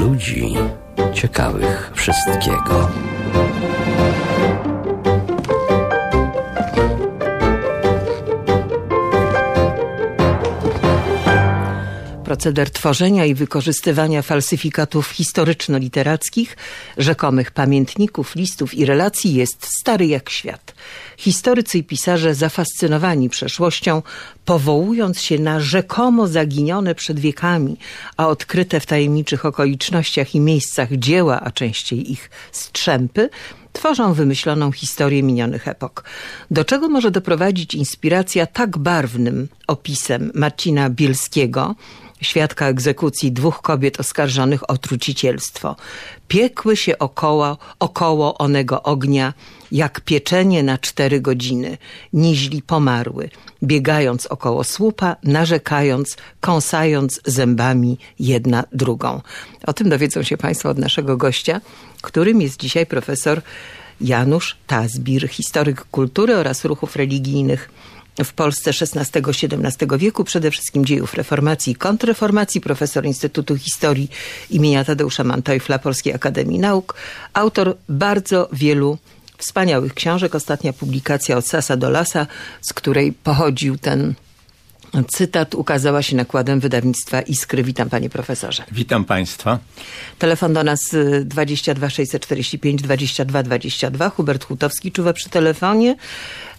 ludzi ciekawych wszystkiego. Proceder tworzenia i wykorzystywania falsyfikatów historyczno-literackich, rzekomych pamiętników, listów i relacji jest stary jak świat. Historycy i pisarze zafascynowani przeszłością, powołując się na rzekomo zaginione przed wiekami, a odkryte w tajemniczych okolicznościach i miejscach dzieła, a częściej ich strzępy, tworzą wymyśloną historię minionych epok. Do czego może doprowadzić inspiracja tak barwnym opisem Marcina Bielskiego, świadka egzekucji dwóch kobiet oskarżonych o trucicielstwo. Piekły się około, około onego ognia, jak pieczenie na cztery godziny. Niźli pomarły, biegając około słupa, narzekając, kąsając zębami jedna drugą. O tym dowiedzą się Państwo od naszego gościa, którym jest dzisiaj profesor Janusz Tazbir, historyk kultury oraz ruchów religijnych w Polsce XVI-XVII wieku, przede wszystkim dziejów reformacji i kontrreformacji, profesor Instytutu Historii imienia Tadeusza Mantojfla Polskiej Akademii Nauk, autor bardzo wielu wspaniałych książek. Ostatnia publikacja od Sasa do Lasa, z której pochodził ten Cytat ukazała się nakładem wydawnictwa Iskry. Witam panie profesorze. Witam państwa. Telefon do nas 22 645 22 22. Hubert Hutowski czuwa przy telefonie.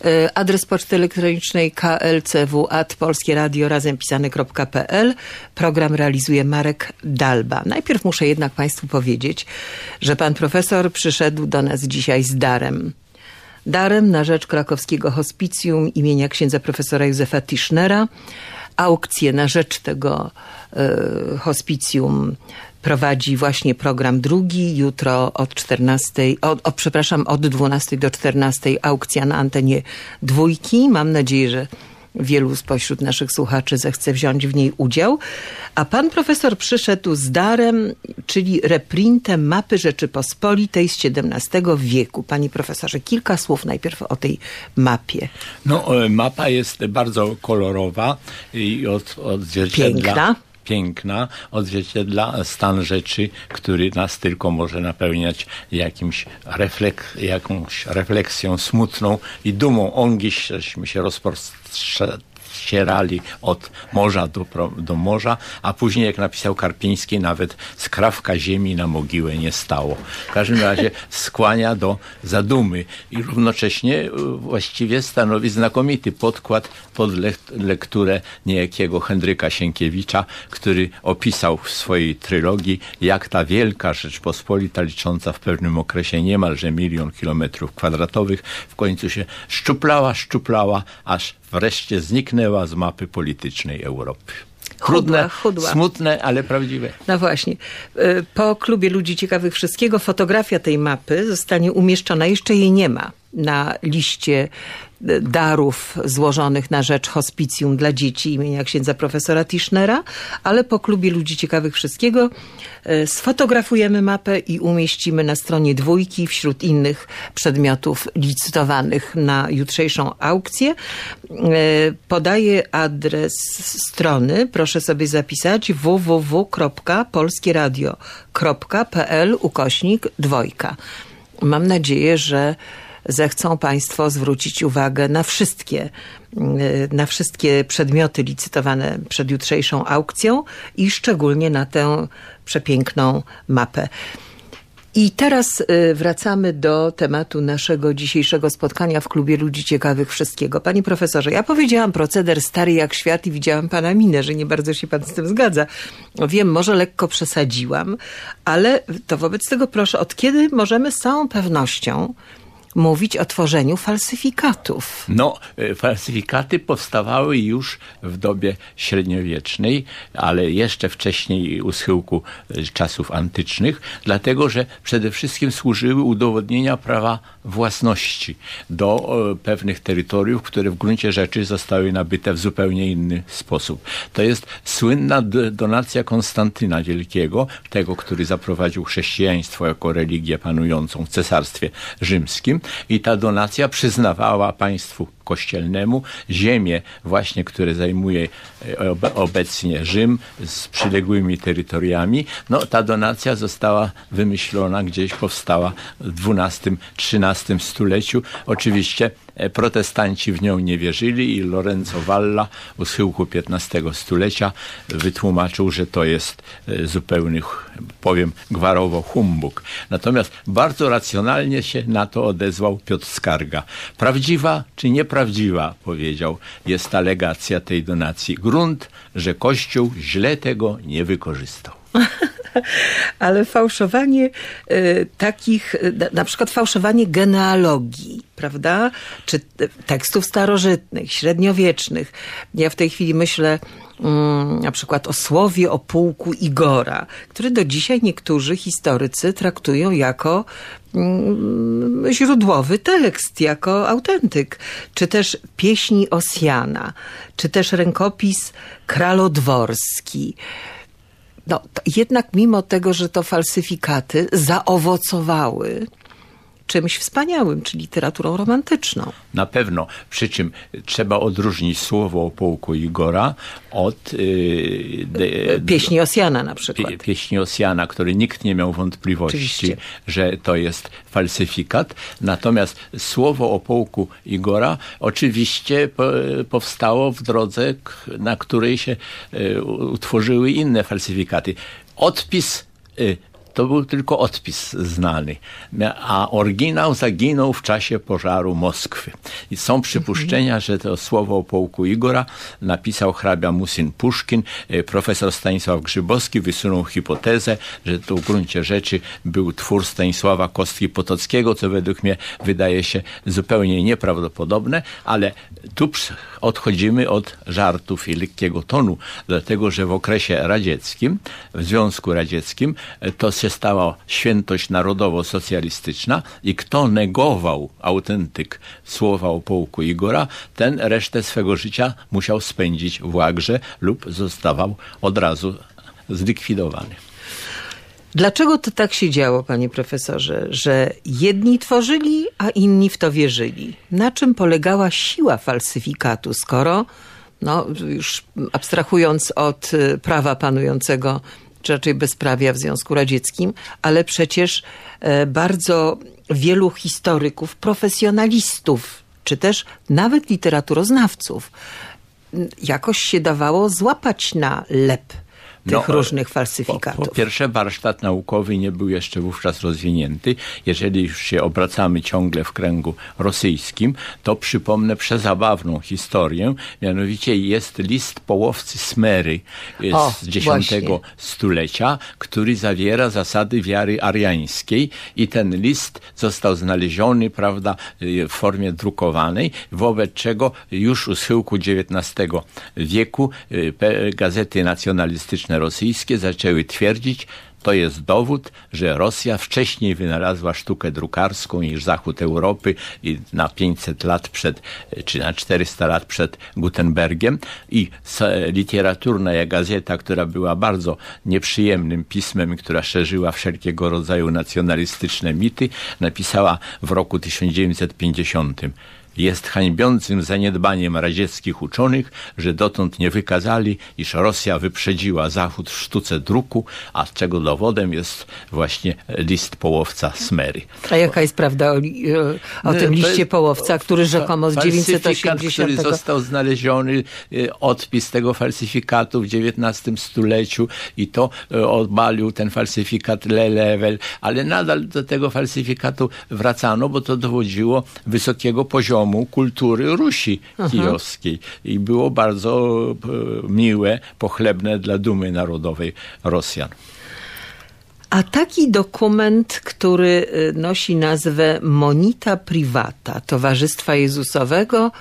Y, adres poczty elektronicznej klcw at polskie radio razem pisane.pl. Program realizuje Marek Dalba. Najpierw muszę jednak państwu powiedzieć, że pan profesor przyszedł do nas dzisiaj z darem darem na rzecz krakowskiego hospicjum imienia księdza profesora Józefa Tischnera. Aukcję na rzecz tego y, hospicjum prowadzi właśnie program drugi. Jutro od 14, od, o, przepraszam, od 12 do 14 aukcja na antenie dwójki. Mam nadzieję, że wielu spośród naszych słuchaczy zechce wziąć w niej udział. A pan profesor przyszedł z darem, czyli reprintem mapy Rzeczypospolitej z XVII wieku. Panie profesorze, kilka słów najpierw o tej mapie. No, e, mapa jest bardzo kolorowa i od, odzwierciedla... Piękna piękna, odzwierciedla stan rzeczy, który nas tylko może napełniać jakimś reflek, jakąś refleksją smutną i dumą. Ongiś, żeśmy się rozprostrzeli ścierali od morza do, do morza, a później, jak napisał Karpiński, nawet skrawka ziemi na mogiłę nie stało. W każdym razie skłania do zadumy i równocześnie y, właściwie stanowi znakomity podkład pod lekturę niejakiego Henryka Sienkiewicza, który opisał w swojej trylogii, jak ta wielka Rzeczpospolita, licząca w pewnym okresie niemalże milion kilometrów kwadratowych, w końcu się szczuplała, szczuplała, aż wreszcie zniknęła z mapy politycznej Europy. Chudła, chudła. smutne, ale prawdziwe. No właśnie. E, po klubie ludzi ciekawych wszystkiego fotografia tej mapy zostanie umieszczona. Jeszcze jej nie ma na liście darów złożonych na rzecz hospicjum dla dzieci imienia księdza profesora Tischnera, ale po klubie ludzi ciekawych wszystkiego e, sfotografujemy mapę i umieścimy na stronie dwójki wśród innych przedmiotów licytowanych na jutrzejszą aukcję. E, podaję adres strony, proszę sobie zapisać www.polskieradio.pl ukośnik. Mam nadzieję, że zechcą Państwo zwrócić uwagę na wszystkie, y, na wszystkie przedmioty licytowane przed jutrzejszą aukcją i szczególnie na tę przepiękną mapę. I teraz y, wracamy do tematu naszego dzisiejszego spotkania w Klubie Ludzi Ciekawych Wszystkiego. Panie profesorze, ja powiedziałam proceder stary jak świat i widziałam pana minę, że nie bardzo się pan z tym zgadza. Wiem, może lekko przesadziłam, ale to wobec tego proszę, od kiedy możemy z całą pewnością mówić o tworzeniu falsyfikatów. No, e, falsyfikaty powstawały już w dobie średniowiecznej, ale jeszcze wcześniej u schyłku e, czasów antycznych, dlatego że przede wszystkim służyły udowodnienia prawa własności do e, pewnych terytoriów, które w gruncie rzeczy zostały nabyte w zupełnie inny sposób. To jest słynna donacja Konstantyna Wielkiego, tego, który zaprowadził chrześcijaństwo jako religię panującą w cesarstwie rzymskim i ta donacja przyznawała państwu kościelnemu, ziemię właśnie, które zajmuje e, obecnie Rzym z przyległymi terytoriami. No, ta donacja została wymyślona, gdzieś powstała w XII-XIII stuleciu. Oczywiście E, protestanci w nią nie wierzyli i Lorenzo Valla u schyłku XV stulecia wytłumaczył, że to jest e, zupełny, powiem gwarowo, humbug. Natomiast bardzo racjonalnie się na to odezwał Piotr Skarga. Prawdziwa czy nieprawdziwa, powiedział, jest alegacja tej donacji. Grunt, że Kościół źle tego nie wykorzystał. Ale fałszowanie y, takich, na przykład fałszowanie genealogii, prawda? Czy tekstów starożytnych, średniowiecznych. Ja w tej chwili myślę mm, na przykład o słowie o pułku Igora, który do dzisiaj niektórzy historycy traktują jako źródłowy tekst, jako autentyk. Czy też pieśni Osjana, czy też rękopis kralodworski no, jednak mimo tego, że to falsyfikaty zaowocowały czymś wspaniałym, czy literaturą romantyczną. Na pewno. Przy czym trzeba odróżnić słowo o pułku Igora od... Yy, de, Pieśni Osjana na przykład. Pieśni Osjana, który nikt nie miał wątpliwości, Oczywiście. że to jest falsyfikat. Natomiast słowo o pułku Igora oczywiście powstało w drodze, na której się yy, utworzyły inne falsyfikaty. Odpis yy, to był tylko odpis znany. A oryginał zaginął w czasie pożaru Moskwy. I są przypuszczenia, że to słowo o pułku Igora napisał hrabia Musin Puszkin. E, profesor Stanisław Grzybowski wysunął hipotezę, że to w gruncie rzeczy był twór Stanisława Kostki Potockiego, co według mnie wydaje się zupełnie nieprawdopodobne, ale tu odchodzimy od żartów i lekkiego tonu, dlatego że w okresie radzieckim, w Związku Radzieckim, e, to się stała świętość narodowo-socjalistyczna i kto negował autentyk słowa o pułku Igora, ten resztę swego życia musiał spędzić w łagrze lub zostawał od razu zlikwidowany. Dlaczego to tak się działo, panie profesorze, że jedni tworzyli, a inni w to wierzyli? Na czym polegała siła falsyfikatu, skoro, no już abstrahując od y, prawa panującego czy raczej bezprawia w Związku Radzieckim, ale przecież e, bardzo wielu historyków, profesjonalistów, czy też nawet literaturoznawców jakoś się dawało złapać na lep tych no, różnych falsyfikatów. Po, po, pierwsze, warsztat naukowy nie był jeszcze wówczas rozwinięty. Jeżeli już się obracamy ciągle w kręgu rosyjskim, to przypomnę przezabawną historię. Mianowicie jest list połowcy Smery o, z X stulecia, który zawiera zasady wiary ariańskiej i ten list został znaleziony, prawda, w formie drukowanej, wobec czego już u schyłku XIX wieku e, gazety nacjonalistyczne rosyjskie zaczęły twierdzić, to jest dowód, że Rosja wcześniej wynalazła sztukę drukarską niż Zachód Europy na 500 lat przed, czy na 400 lat przed Gutenbergiem. I literaturna gazeta, która była bardzo nieprzyjemnym pismem, która szerzyła wszelkiego rodzaju nacjonalistyczne mity, napisała w roku 1950 jest hańbiącym zaniedbaniem radzieckich uczonych, że dotąd nie wykazali, iż Rosja wyprzedziła Zachód w sztuce druku, a czego dowodem jest właśnie list połowca Smery. A jaka jest prawda o, o tym liście połowca, który rzekomo z 980... który został znaleziony, e, odpis tego falsyfikatu w XIX stuleciu i to e, obalił ten falsyfikat Le Level, ale nadal do tego falsyfikatu wracano, bo to dowodziło wysokiego poziomu poziomu kultury Rusi kijowskiej. I było bardzo e, miłe, pochlebne dla dumy narodowej Rosjan. A taki dokument, który e, nosi nazwę Monita Privata Towarzystwa Jezusowego,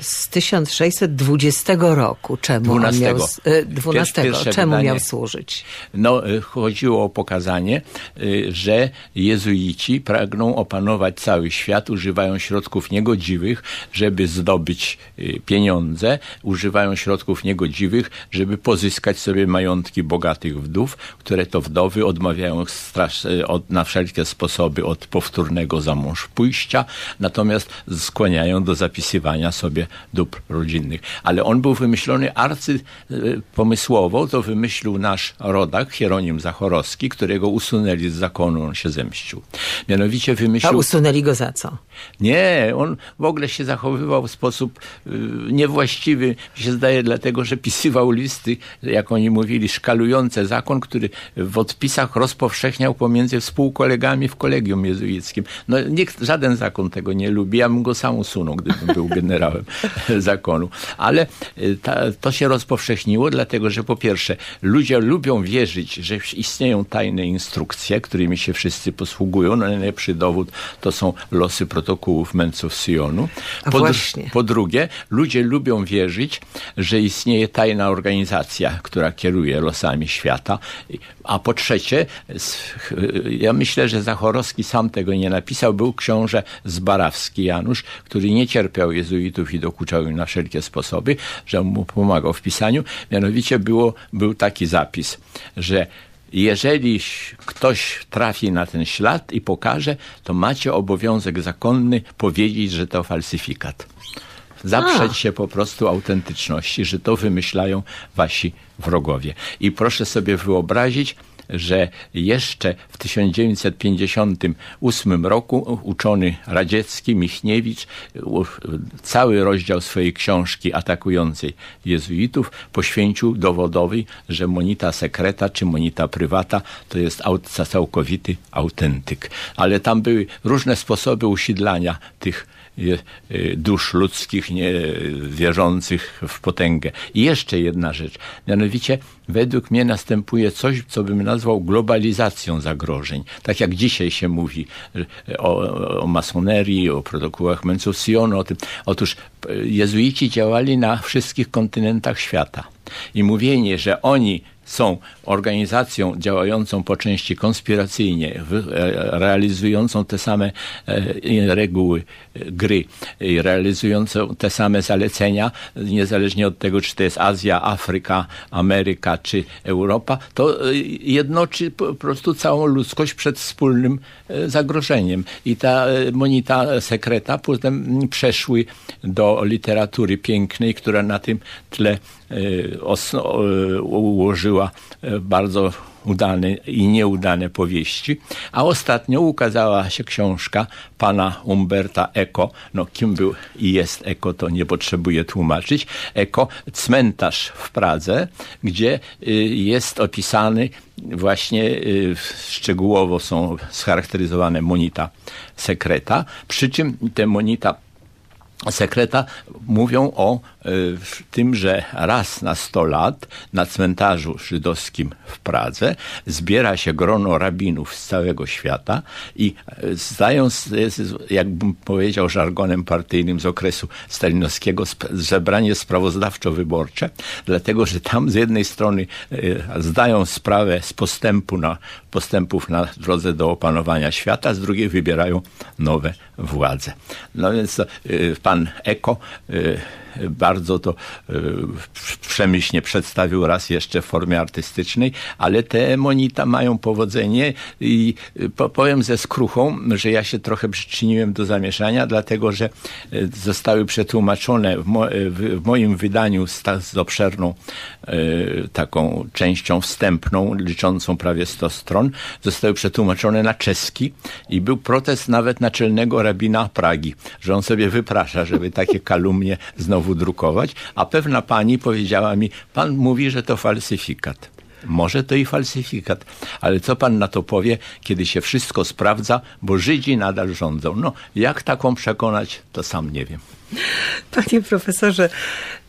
z 1620 roku. Czemu 12. on miał, e, 12. Pierwsze Czemu wydanie. miał służyć? No, y, chodziło o pokazanie, y, że jezuici pragną opanować cały świat, używają środków niegodziwych, żeby zdobyć y, pieniądze, używają środków niegodziwych, żeby pozyskać sobie majątki bogatych wdów, które to wdowy odmawiają strasz, y, od, na wszelkie sposoby od powtórnego za mąż pójścia, natomiast skłaniają do zapisywania sobie dóbr rodzinnych. Ale on był wymyślony arcy y, pomysłowo, to wymyślił nasz rodak, Hieronim Zachorowski, którego usunęli z zakonu, on się zemścił. Mianowicie A wymyślił... usunęli go za co? Nie, on w ogóle się zachowywał w sposób y, niewłaściwy, mi się zdaje, dlatego, że pisywał listy, jak oni mówili, szkalujące zakon, który w odpisach rozpowszechniał pomiędzy współkolegami w kolegium jezuickim. No nikt, żaden zakon tego nie lubi, ja bym go sam usunął, gdybym był generałem zakonu. Ale y, ta, to się rozpowszechniło, dlatego, że po pierwsze, ludzie lubią wierzyć, że istnieją tajne instrukcje, którymi się wszyscy posługują. No, najlepszy dowód to są losy protokołów męców Syjonu. Po, właśnie. po drugie, ludzie lubią wierzyć, że istnieje tajna organizacja, która kieruje losami świata. A po trzecie, s- ja myślę, że Zachorowski sam tego nie napisał, był książę Zbarawski Janusz, który nie cierpiał jezuitów i dokuczał im na wszelkie sposoby, że mu pomagał w pisaniu. Mianowicie było, był taki zapis, że jeżeli ktoś trafi na ten ślad i pokaże, to macie obowiązek zakonny powiedzieć, że to falsyfikat. Zaprzeć A. się po prostu autentyczności, że to wymyślają wasi wrogowie. I proszę sobie wyobrazić, że jeszcze w 1958 roku uczony radziecki Michniewicz cały rozdział swojej książki atakującej jezuitów poświęcił dowodowi, że monita sekreta czy monita prywata to jest całkowity autentyk. Ale tam były różne sposoby usidlania tych dusz ludzkich nie wierzących w potęgę. I jeszcze jedna rzecz, mianowicie według mnie następuje coś, co bym nazwał globalizacją zagrożeń. Tak jak dzisiaj się mówi y, o, o masonerii, o protokołach męców Sionu, o tym. Otóż y, jezuici działali na wszystkich kontynentach świata. I mówienie, że oni są organizacją działającą po części konspiracyjnie, e, realizującą te same e, reguły e, gry, realizującą te same zalecenia, niezależnie od tego, czy to jest Azja, Afryka, Ameryka czy Europa, to jednoczy po prostu całą ludzkość przed wspólnym zagrożeniem. I ta monita sekreta potem przeszły do literatury pięknej, która na tym tle ułożyła bardzo udane i nieudane powieści, a ostatnio ukazała się książka pana Umberta Eco. No kim był i jest Eco, to nie potrzebuję tłumaczyć. Eco, cmentarz w Pradze, gdzie y, jest opisany właśnie y, szczegółowo są scharakteryzowane monita sekreta, przy czym te monita sekreta mówią o y, tym, że raz na 100 lat na cmentarzu żydowskim w Pradze zbiera się grono rabinów z całego świata i y, zdają, jakbym powiedział żargonem partyjnym z okresu stalinowskiego, zebranie sprawozdawczo-wyborcze, dlatego, że tam z jednej strony y, zdają sprawę z postępu na, postępów na drodze do opanowania świata, z drugiej wybierają nowe władze. No więc y, pan Eko y, bardzo to y, przemyślnie przedstawił raz jeszcze w formie artystycznej, ale te monita mają powodzenie i po- powiem ze skruchą, że ja się trochę przyczyniłem do zamieszania, dlatego że zostały przetłumaczone w, mo, w, w moim wydaniu z, z obszerną taką częścią wstępną, liczącą prawie 100 stron, zostały przetłumaczone na czeski i był protest nawet naczelnego rabina Pragi, że on sobie wyprasza, żeby takie kalumnie znowu drukować, a pewna pani powiedziała mi, pan mówi, że to falsyfikat. Może to i falsyfikat, ale co pan na to powie, kiedy się wszystko sprawdza, bo Żydzi nadal rządzą? No, jak taką przekonać, to sam nie wiem. Panie profesorze,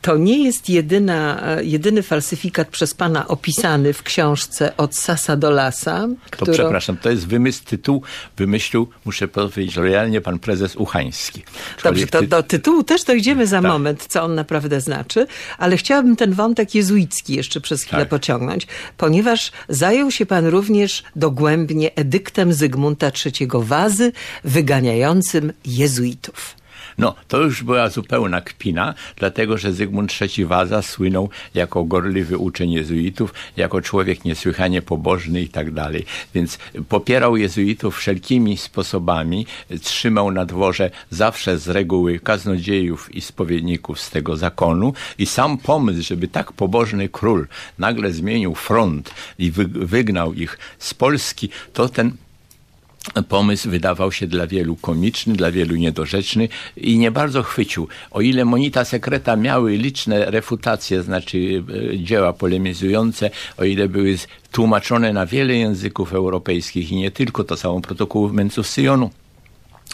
to nie jest jedyna, jedyny falsyfikat przez pana opisany w książce Od Sasa do Lasa. To przepraszam, to jest wymysł, tytuł wymyślił, muszę powiedzieć realnie, pan prezes Uchański. Dobrze, to do tytułu też dojdziemy za tak. moment, co on naprawdę znaczy, ale chciałabym ten wątek jezuicki jeszcze przez chwilę tak. pociągnąć, ponieważ zajął się pan również dogłębnie edyktem Zygmunta III Wazy, wyganiającym jezuitów. No, to już była zupełna kpina, dlatego że Zygmunt III Waza słynął jako gorliwy uczeń jezuitów, jako człowiek niesłychanie pobożny i tak dalej. Więc popierał jezuitów wszelkimi sposobami, trzymał na dworze zawsze z reguły kaznodziejów i spowiedników z tego zakonu i sam pomysł, żeby tak pobożny król nagle zmienił front i wygnał ich z Polski, to ten pomysł wydawał się dla wielu komiczny, dla wielu niedorzeczny i nie bardzo chwycił. O ile Monita Sekreta miały liczne refutacje, znaczy e, dzieła polemizujące, o ile były tłumaczone na wiele języków europejskich i nie tylko, to samo protokołów Menców Syjonu.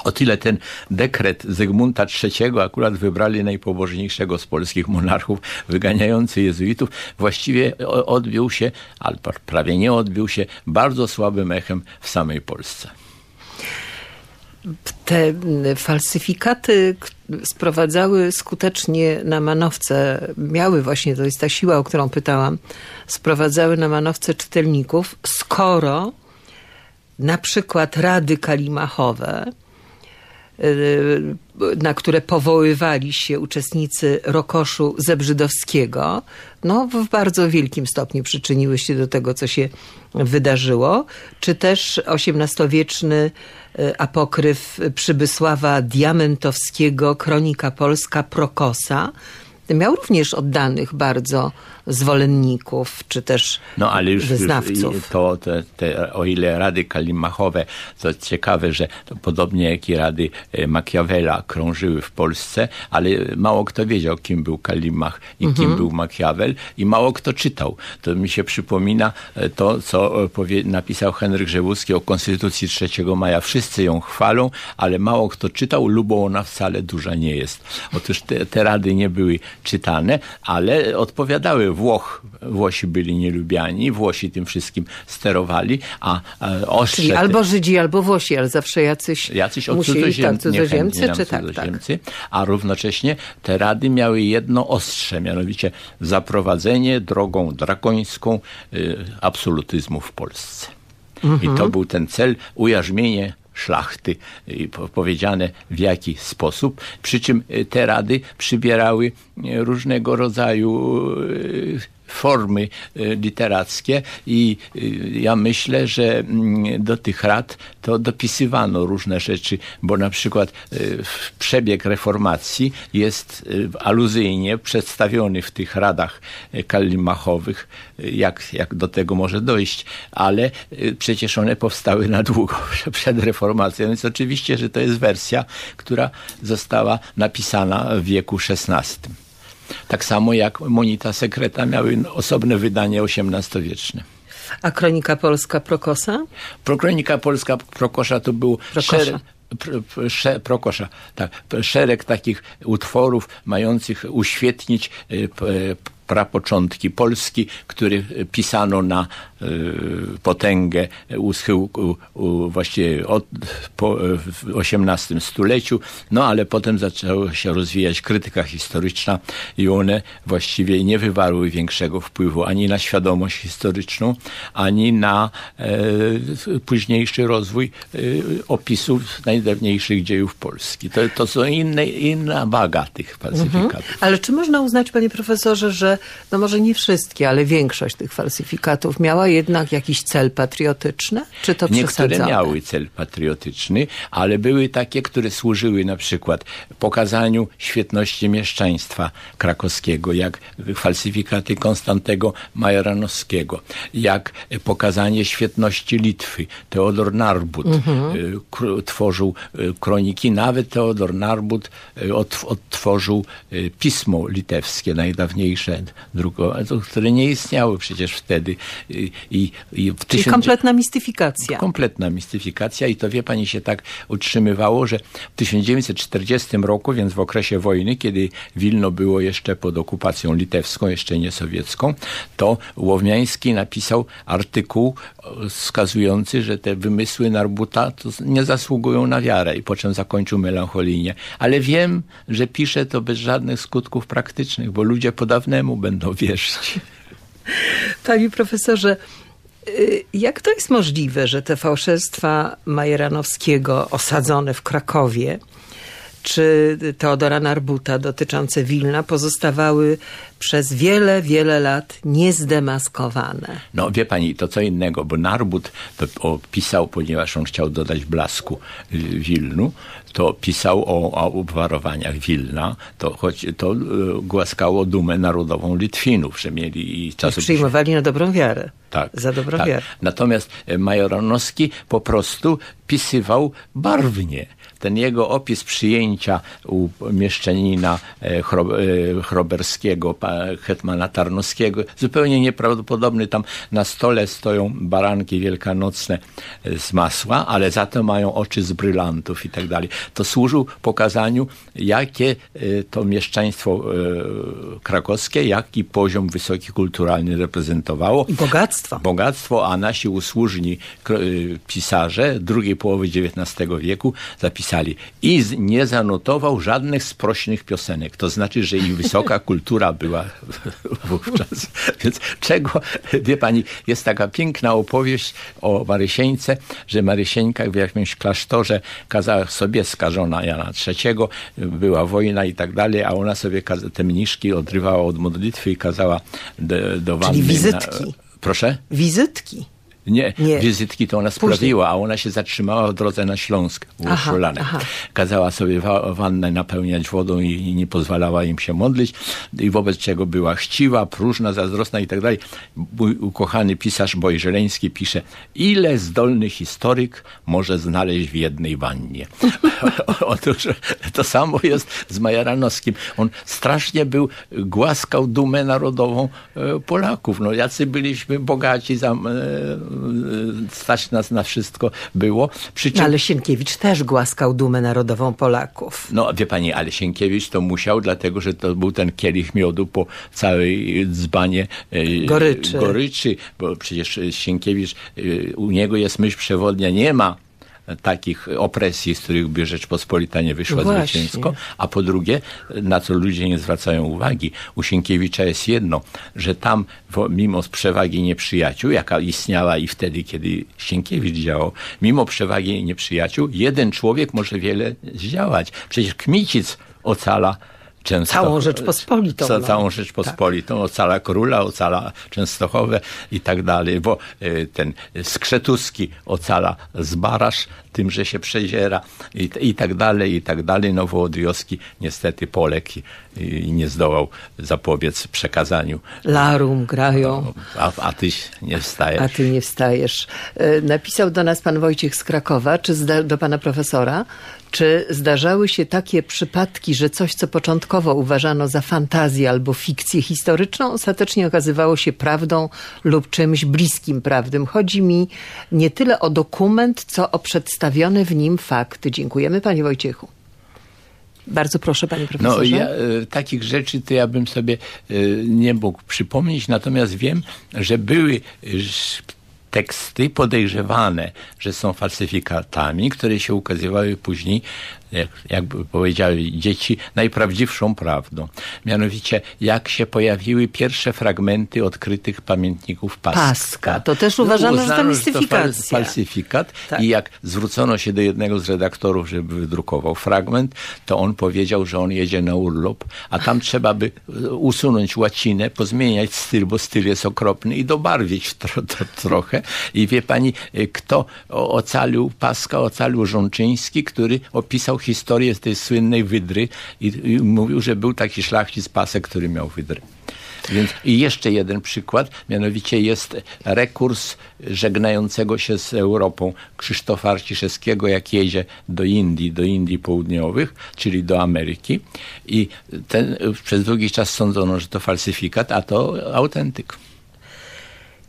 O tyle ten dekret Zygmunta III, akurat wybrali najpobożniejszego z polskich monarchów, wyganiający jezuitów, właściwie odbił się, albo prawie nie odbił się, bardzo słabym echem w samej Polsce te falsyfikaty sprowadzały skutecznie na manowce, miały właśnie, to jest ta siła, o którą pytałam, sprowadzały na manowce czytelników, skoro na przykład rady kalimachowe, na które powoływali się uczestnicy Rokoszu Zebrzydowskiego, no w bardzo wielkim stopniu przyczyniły się do tego, co się wydarzyło, czy też XVIII-wieczny y, apokryf Przybysława Diamentowskiego, Kronika Polska Prokosa, miał również oddanych bardzo zwolenników, czy też no, ale już wyznawców. To, te, te, o ile rady kalimachowe, to ciekawe, że to podobnie jak i rady e, Machiavella krążyły w Polsce, ale mało kto wiedział, kim był Kalimach i mhm. kim był Machiavel i mało kto czytał. To mi się przypomina e, to, co e, powie, napisał Henryk Rzewuski o Konstytucji 3 maja. Wszyscy ją chwalą, ale mało kto czytał, lub ona wcale duża nie jest. Otóż te, te rady nie były czytane, ale odpowiadały Włoch, Włosi byli nielubiani, Włosi tym wszystkim sterowali, a ostrze... Czyli albo Żydzi, albo Włosi, ale zawsze jacyś, jacyś od musieli, cudzoziem, tak, cudzoziemcy, czy tak, cudzoziemcy, tak. A równocześnie te rady miały jedno ostrze, mianowicie zaprowadzenie drogą drakońską y, absolutyzmu w Polsce. Mhm. I to był ten cel, ujarzmienie szlachty, powiedziane w jaki sposób. Przy czym e, te rady przybierały e, różnego rodzaju formy e, literackie i e, ja myślę, że mm, do tych rad to dopisywano różne rzeczy, bo na przykład e, przebieg reformacji jest aluzyjnie przedstawiony w tych radach kalimachowych, jak, jak do tego może dojść, ale przecież one powstały na długo przed reformacją, więc oczywiście, że to jest wersja, która została napisana w wieku XVI. Tak samo jak Monita Sekreta miały osobne wydanie XVIII-wieczne. A Kronika Polska Prokosa? Kronika Polska Prokosza to był szereg, Prokosza, tak, szereg takich utworów mających uświetnić y, prapoczątki Polski, który pisano na potęgę u schyłku właściwie od, po, w XVIII stuleciu, no ale potem zaczęła się rozwijać krytyka historyczna i one właściwie nie wywarły większego wpływu ani na świadomość historyczną, ani na e, późniejszy rozwój e, opisów najdawniejszych dziejów Polski. To, to są inne, inna waga tych falsyfikatów. Mhm. Ale czy można uznać, panie profesorze, że no może nie wszystkie, ale większość tych falsyfikatów miała jednak jakiś cel patriotyczny? Czy to Niektóre miały cel patriotyczny, ale były takie, które służyły na przykład pokazaniu świetności mieszczaństwa krakowskiego, jak falsyfikaty Konstantego Majeranowskiego, jak pokazanie świetności Litwy. Teodor Narbut mhm. Y, tworzył y, kroniki, nawet Teodor Narbut y, odtworzył pismo litewskie, najdawniejsze drukowane, które nie istniały przecież wtedy. I, i, w Czyli kompletna mistyfikacja. Kompletna mistyfikacja i to wie pani się tak utrzymywało, że w 1940 roku, więc w okresie wojny, kiedy Wilno było jeszcze pod okupacją litewską, jeszcze nie sowiecką, to Łowmiański napisał artykuł wskazujący, że te wymysły Narbuta nie zasługują na wiarę i po czym zakończył melancholijnie. Ale wiem, że pisze to bez żadnych skutków praktycznych, bo ludzie po dawnemu będą wierzyć. Panie profesorze, y, jak to jest możliwe, że te fałszerstwa Majeranowskiego osadzone w Krakowie czy Teodora Narbuta dotyczące Wilna pozostawały przez wiele, wiele lat niezdemaskowane. No wie pani, to co innego, bo Narbut to opisał, ponieważ on chciał dodać blasku y, Wilnu, to pisał o, o obwarowaniach Wilna, to choć to y, głaskało dumę narodową Litwinów, że mieli i czasem... przyjmowali na dobrą wiarę. Tak. Za dobrą tak. wiarę. Natomiast e, Majoranowski po prostu pisywał barwnie ten jego opis przyjęcia u mieszczanina e, e, chroberskiego, hetmana Tarnowskiego, zupełnie nieprawdopodobny. Tam na stole stoją baranki wielkanocne e, z masła, ale za to mają oczy z brylantów i tak dalej. To służył pokazaniu, jakie to mieszczaństwo krakowskie, jaki poziom wysoki kulturalny reprezentowało. I bogactwo. Bogactwo, a nasi usłużni pisarze drugiej połowy XIX wieku zapisali napisali i nie zanotował żadnych sprośnych piosenek. To znaczy, że i wysoka kultura była wówczas. Więc czego, wie pani, jest taka piękna opowieść o Marysieńce, że Marysieńka w jakimś klasztorze kazała sobie skażona Jana III, była wojna i tak dalej, a ona sobie te mniszki odrywała od modlitwy i kazała do, do wanny. Czyli wizytki. Na, proszę? Wizytki. Nie, nie, wizytki to ona sprawiła, a ona się zatrzymała w drodze na Śląsk u aha, Kazała sobie wa wannę napełniać wodą i, i, nie pozwalała im się modlić i wobec czego była chciwa, próżna, zazdrosna i tak dalej. Mój ukochany pisarz Bojżeleński pisze, ile zdolny historyk może znaleźć w jednej wannie. Otóż to samo jest z Majaranowskim. On strasznie był, głaskał dumę narodową e, Polaków. No, jacy byliśmy bogaci, za, e, stać nas na wszystko było. Przy czym... No, ale Sienkiewicz też głaskał dumę narodową Polaków. No wie pani, ale Sienkiewicz to musiał, dlatego że to był ten kielich miodu po całej dzbanie e, goryczy, goryczy bo przecież Sienkiewicz, e, u niego jest myśl przewodnia, nie ma takich opresji, z których by Rzeczpospolita nie wyszła Właśnie. zwycięsko, a po drugie, na co ludzie nie zwracają uwagi, u Sienkiewicza jest jedno, że tam mimo przewagi nieprzyjaciół, jaka istniała i wtedy, kiedy Sienkiewicz działał, mimo przewagi nieprzyjaciół, jeden człowiek może wiele zdziałać. Przecież Kmicic ocala Często, całą Rzeczpospolitą. Ca, no. Całą Rzeczpospolitą, tak. ocala króla, ocala Częstochowe i tak dalej, bo y, ten Skrzetuski ocala Zbarasz, tym, że się przedziera i, i tak dalej, i tak dalej. No niestety Polek i, i, nie zdołał zapobiec przekazaniu. Larum grają. A, a ty nie wstajesz. A ty nie wstajesz. E, napisał do nas pan Wojciech z Krakowa, czy do pana profesora, czy zdarzały się takie przypadki, że coś, co początkowo uważano za fantazję albo fikcję historyczną, ostatecznie okazywało się prawdą lub czymś bliskim prawdym? Chodzi mi nie tyle o dokument, co o przedstawione w nim fakty. Dziękujemy panie Wojciechu. Bardzo proszę, panie profesorze. No, ja, e, takich rzeczy to ja bym sobie e, nie mógł przypomnieć, natomiast wiem, że były teksty podejrzewane, że są falsyfikatami, które się ukazywały później jak, jakby powiedziały dzieci, najprawdziwszą prawdą. Mianowicie, jak się pojawiły pierwsze fragmenty odkrytych pamiętników Paska. Paska. To też uważano, no, uznano, że to mistyfikacja. Że to falsyfikat. Tak. I jak zwrócono się do jednego z redaktorów, żeby wydrukował fragment, to on powiedział, że on jedzie na urlop, a tam trzeba by usunąć łacinę, pozmieniać styl, bo styl jest okropny i dobarwić tro, tro, trochę. I wie pani, kto ocalił Paska? Ocalił Rzączyński, który opisał historię z tej słynnej wydry i, i mówił, że był taki szlachcic pasek, który miał wydry. Więc i jeszcze jeden przykład, mianowicie jest rekurs żegnającego się z Europą Krzysztofa Arciszewskiego, jak jedzie do Indii, do Indii Południowych, czyli do Ameryki. I ten, przez długi czas sądzono, że to falsyfikat, a to autentyk.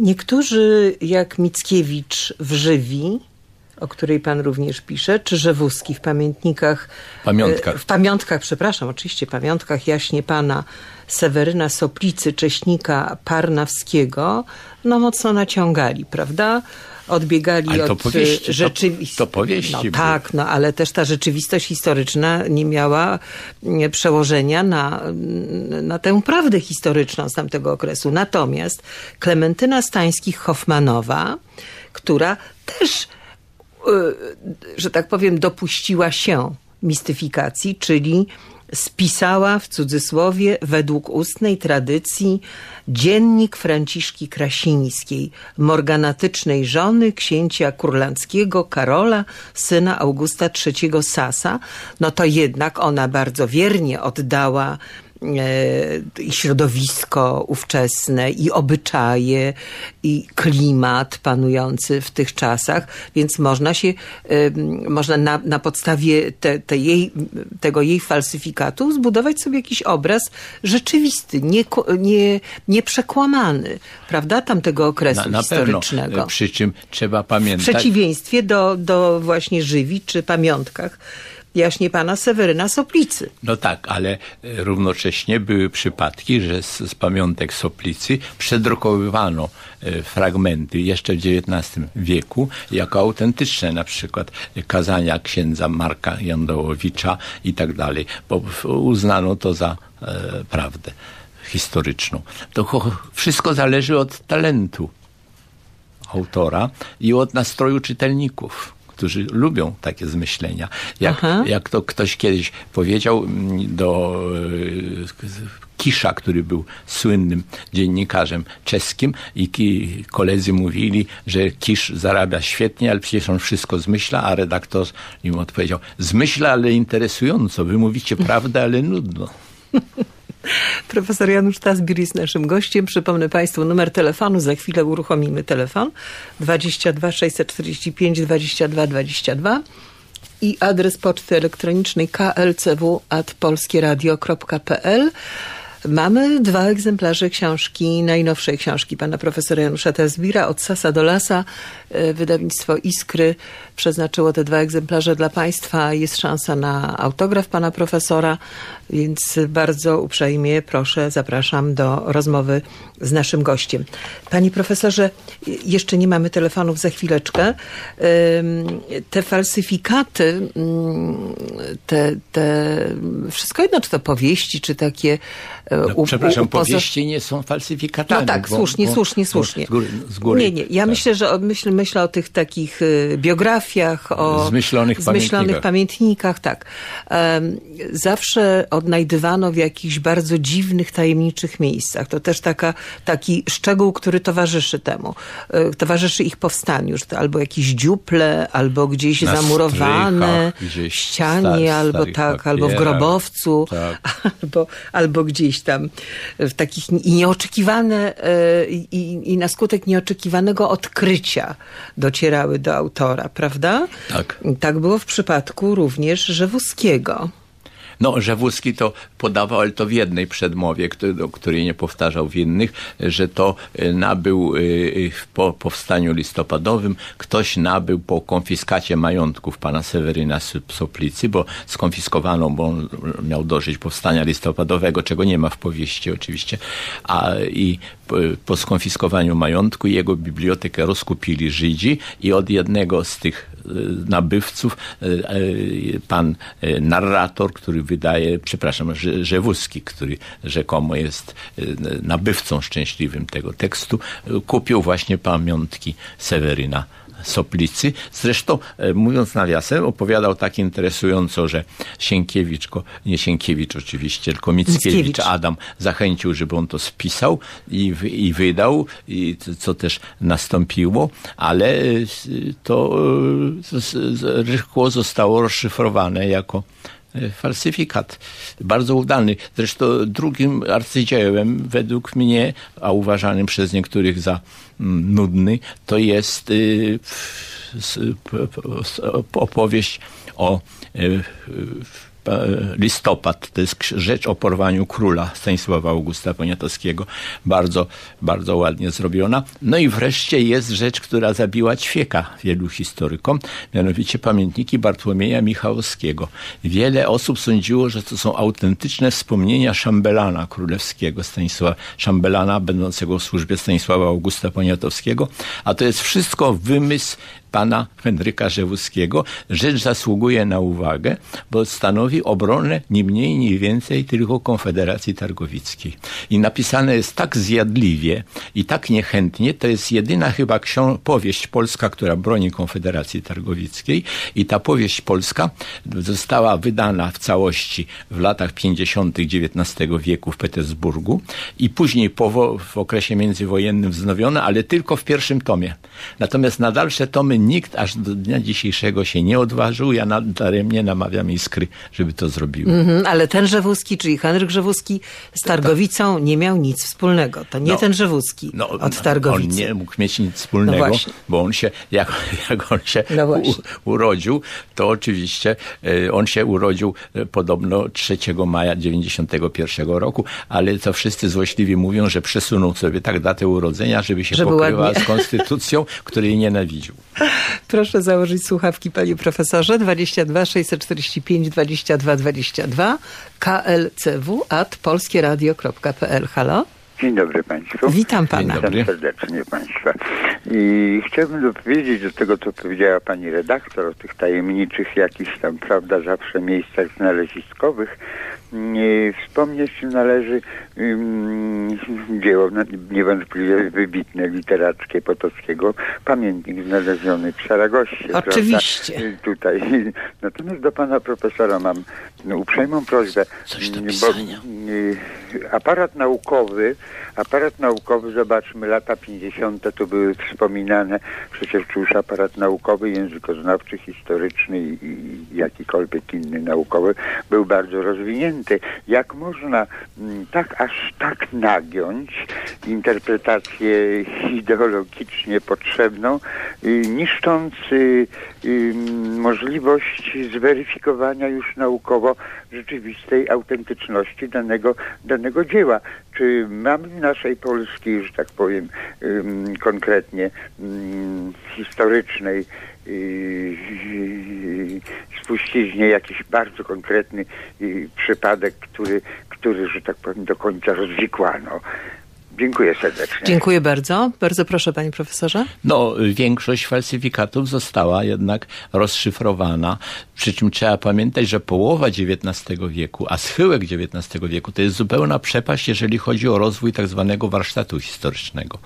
Niektórzy, jak Mickiewicz w Żywi, o której pan również pisze, czy Rzewuski w pamiętnikach... Pamiątkach. E, w pamiątkach, przepraszam, oczywiście, pamiątkach jaśnie pana Seweryna Soplicy, Cześnika Parnawskiego, no mocno naciągali, prawda? odbiegali ale to od rzeczywistości. To, to powieści. No, tak, no ale też ta rzeczywistość historyczna nie miała przełożenia na, na tę prawdę historyczną z tamtego okresu. Natomiast Klementyna Stańskich-Hoffmanowa, która też, że tak powiem, dopuściła się mistyfikacji, czyli spisała w cudzysłowie według ustnej tradycji dziennik Franciszki Krasińskiej, morganatycznej żony księcia kurlandzkiego Karola, syna Augusta III Sasa, no to jednak ona bardzo wiernie oddała i środowisko ówczesne, i obyczaje, i klimat panujący w tych czasach, więc można się, można na, na podstawie te, te jej, tego jej falsyfikatu zbudować sobie jakiś obraz rzeczywisty, nie, nie, nieprzekłamany, prawda, tamtego okresu na, na historycznego. Pewno. Przy czym trzeba pamiętać... W przeciwieństwie do, do właśnie Żywi czy pamiątkach, jaśnie pana Seweryna Soplicy. No tak, ale e, równocześnie były przypadki, że z, z pamiątek Soplicy przedrukowywano e, fragmenty jeszcze w XIX wieku jako autentyczne, na przykład kazania księdza Marka Jandołowicza i tak dalej, bo uznano to za e, prawdę historyczną. To wszystko zależy od talentu autora i od nastroju czytelników którzy lubią takie zmyślenia. Jak, jak to ktoś kiedyś powiedział mm, do e, Kisza, który był słynnym dziennikarzem czeskim i koledzy mówili, że Kisz zarabia świetnie, ale przecież on wszystko zmyśla, a redaktor im odpowiedział, zmyśla, ale interesująco, wy mówicie prawdę, ale nudno. Profesor Janusz Tasbir jest naszym gościem. Przypomnę Państwu numer telefonu. Za chwilę uruchomimy telefon. 22 645 22 22 i adres poczty elektronicznej klcw.polskieradio.pl. Mamy dwa egzemplarze książki, najnowszej książki pana profesora Janusza Tazbira od Sasa do Lasa. E, wydawnictwo Iskry przeznaczyło te dwa egzemplarze dla państwa. Jest szansa na autograf pana profesora, więc bardzo uprzejmie proszę, zapraszam do rozmowy z naszym gościem. Panie profesorze, jeszcze nie mamy telefonów za chwileczkę. Te falsyfikaty, te, te wszystko jedno, czy to powieści, czy takie no, u, przepraszam, u, powieści nie są falsyfikatami. No tak, bo, słusznie, bo, słusznie, słusznie. Z góry, z góry, nie, nie. Ja tak. myślę, że myślę, myślę o tych takich y, o zmyślonych, zmyślonych pamiętnikach. pamiętnikach. tak. Zawsze odnajdywano w jakichś bardzo dziwnych, tajemniczych miejscach. To też taka, taki szczegół, który towarzyszy temu. Y, towarzyszy ich powstaniu. Że to albo jakieś dziuple, albo gdzieś Na zamurowane w ścianie, albo tak, albo w grobowcu, tak. albo, albo gdzieś tam w takich i nieoczekiwane e, i, i na skutek nieoczekiwanego odkrycia docierały do autora, prawda? Tak. Tak było w przypadku również Rzewuskiego. No, Rzewuski to podawał, ale to w jednej przedmowie, który, której nie powtarzał w innych, że to e, nabył e, po powstaniu listopadowym, ktoś nabył po konfiskacie majątków pana Seweryna Soplicy, bo skonfiskowano, bo on miał dożyć powstania listopadowego, czego nie ma w powieści oczywiście, a i po skonfiskowaniu majątku jego bibliotekę rozkupili Żydzi i od jednego z tych nabywców pan narrator, który wydaje, przepraszam, Rzewuski, który rzekomo jest nabywcą szczęśliwym tego tekstu, kupił właśnie pamiątki Seweryna Soplicy. Zresztą, e, mówiąc nawiasem, opowiadał tak interesująco, że Sienkiewicz, nie Sienkiewicz oczywiście, tylko Mickiewicz, Mickiewicz. Adam zachęcił, żeby on to spisał i, i wydał, i co też nastąpiło, ale to rychło zostało rozszyfrowane jako e, falsyfikat. Bardzo udany. Zresztą drugim arcydziełem według mnie, a uważanym przez niektórych za mm, nudny, to jest y, opowieść o y, listopad, to jest rzecz o porwaniu króla Stanisława Augusta Poniatowskiego. Bardzo, bardzo ładnie zrobiona. No i wreszcie jest rzecz, która zabiła ćwieka wielu historykom, mianowicie pamiętniki Bartłomieja Michałowskiego. Wiele osób sądziło, że to są autentyczne wspomnienia szambelana królewskiego, Stanisława Szambelana, będącego w służbie Stanisława Augusta Poniatowskiego, a to jest wszystko wymysł pana Henryka Rzewuskiego. Rzecz zasługuje na uwagę, bo stanowi obronę nie mniej, nie więcej tylko Konfederacji Targowickiej. I napisane jest tak zjadliwie i tak niechętnie, to jest jedyna chyba powieść polska, która broni Konfederacji Targowickiej i ta powieść polska została wydana w całości w latach 50. XIX wieku w Petersburgu i później w okresie międzywojennym wznowiona, ale tylko w pierwszym tomie. Natomiast na dalsze tomy nikt aż do dnia dzisiejszego się nie odważył. Ja daremnie namawiam Iskry, żeby to zrobiły. Mm -hmm, ale ten Rzewuski, czyli Henryk Rzewuski z Targowicą nie miał nic wspólnego. To nie no, ten Rzewuski no, od Targowicy. On nie mógł mieć nic wspólnego, no bo on się, jak, jak on się no u, urodził, to oczywiście e, on się urodził e, podobno 3 maja 91 roku, ale to wszyscy złośliwi mówią, że przesunął sobie tak datę urodzenia, żeby się żeby pokrywała ładnie. z konstytucją, której nienawidził. Proszę założyć słuchawki, panie profesorze. 22 645 22 22 klcw at polskieradio.pl. Halo? Dzień dobry Państwu. Witam Pana. Witam serdecznie Państwa. I chciałbym dopowiedzieć do tego, co powiedziała Pani redaktor o tych tajemniczych jakichś tam, prawda, zawsze miejscach znaleziskowych. Wspomnieć należy um, dzieło niewątpliwie wybitne literackie Potockiego, pamiętnik znaleziony w Saragosie. Oczywiście. Prawda? Tutaj. Natomiast do pana profesora mam no, uprzejmą prośbę, Coś do pisania. bo aparat naukowy, aparat naukowy, zobaczmy, lata 50. to były wspominane, przecież już aparat naukowy, językoznawczy, historyczny i, i jakikolwiek inny naukowy był bardzo rozwinięty jak można mm, tak aż tak nagiąć interpretację ideologicznie potrzebną, y, niszcząc y, y, możliwość zweryfikowania już naukowo rzeczywistej autentyczności danego, danego dzieła. Czy mamy w naszej polskiej, że tak powiem konkretnie historycznej spuściźnie jakiś bardzo konkretny przypadek, który, który, że tak powiem, do końca rozwikłano. Dziękuję serdecznie. Dziękuję bardzo. Bardzo proszę, panie profesorze. No, większość falsyfikatów została jednak rozszyfrowana. Przy czym trzeba pamiętać, że połowa XIX wieku, a schyłek XIX wieku to jest zupełna przepaść, jeżeli chodzi o rozwój tak zwanego warsztatu historycznego.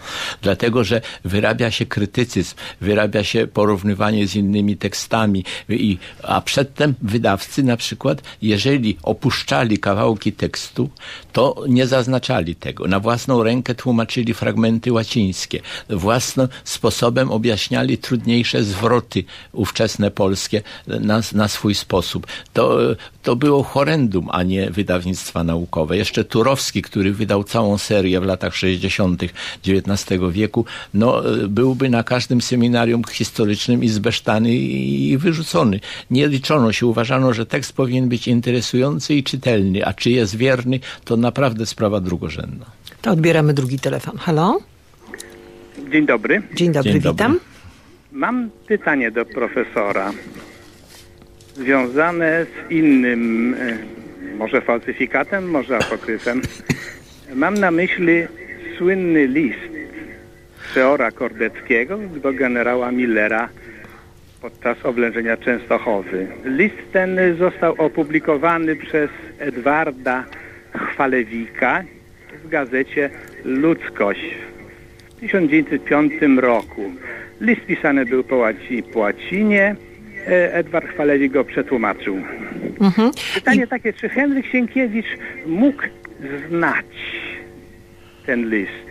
Dlatego, że wyrabia się krytycyzm, wyrabia się porównywanie z innymi tekstami, i, a przedtem wydawcy na przykład, jeżeli opuszczali kawałki tekstu, to nie zaznaczali tego. Na własną rękę rękę tłumaczyli fragmenty łacińskie. Własnym sposobem objaśniali trudniejsze zwroty ówczesne polskie na, na swój sposób. To, to było horrendum, a nie wydawnictwa naukowe. Jeszcze Turowski, który wydał całą serię w latach 60. XIX wieku, no, byłby na każdym seminarium historycznym i zbesztany i wyrzucony. Nie liczono się, uważano, że tekst powinien być interesujący i czytelny, a czy jest wierny, to naprawdę sprawa drugorzędna. To odbieramy drugi telefon. Halo? Dzień dobry. Dzień dobry, Dzień witam. Dobry. Mam pytanie do profesora związane z innym, e, może falsyfikatem, może apokryfem. Mam na myśli słynny list Seora Kordeckiego do generała Millera podczas oblężenia Częstochowy. List ten został opublikowany przez Edwarda Chwalewika w gazecie Ludzkość w 1905 roku. List pisany był po, łaci, po łacinie. Edward Chwalewicz go przetłumaczył. Mhm. Pytanie I... takie, czy Henryk Sienkiewicz mógł znać ten list?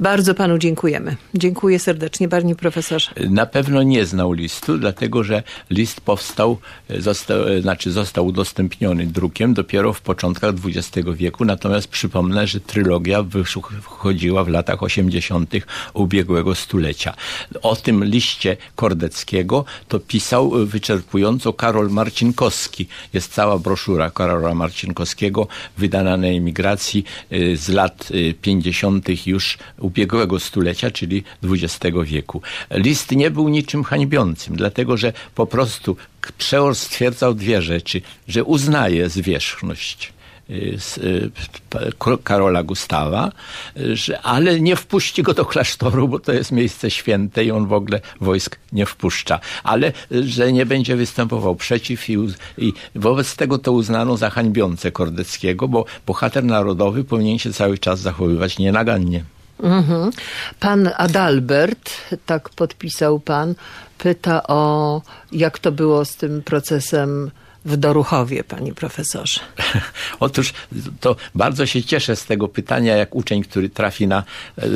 Bardzo panu dziękujemy. Dziękuję serdecznie, panie profesorze. Na pewno nie znał listu, dlatego że list powstał, e, został, e, znaczy został udostępniony drukiem dopiero w początkach XX wieku, natomiast przypomnę, że trylogia wychodziła w latach 80. ubiegłego stulecia. O tym liście Kordeckiego to pisał wyczerpująco Karol Marcinkowski. Jest cała broszura Karola Marcinkowskiego wydana na emigracji e, z lat 50. już ubiegłego stulecia, czyli XX wieku. List nie był niczym hańbiącym, dlatego że po prostu przeor stwierdzał dwie rzeczy, że uznaje zwierzchność y, y, Karola Gustawa, ale nie wpuści go do klasztoru, bo to jest miejsce święte i on w ogóle wojsk nie wpuszcza. Ale że nie będzie występował przeciw i, i wobec tego to uznano za hańbiące Kordeckiego, bo bohater narodowy powinien się cały czas zachowywać nienagannie. Mhm. Pan Adalbert, tak podpisał pan, pyta o jak to było z tym procesem w Doruchowie, panie profesorze? Otóż to bardzo się cieszę z tego pytania, jak uczeń, który trafi na e, e,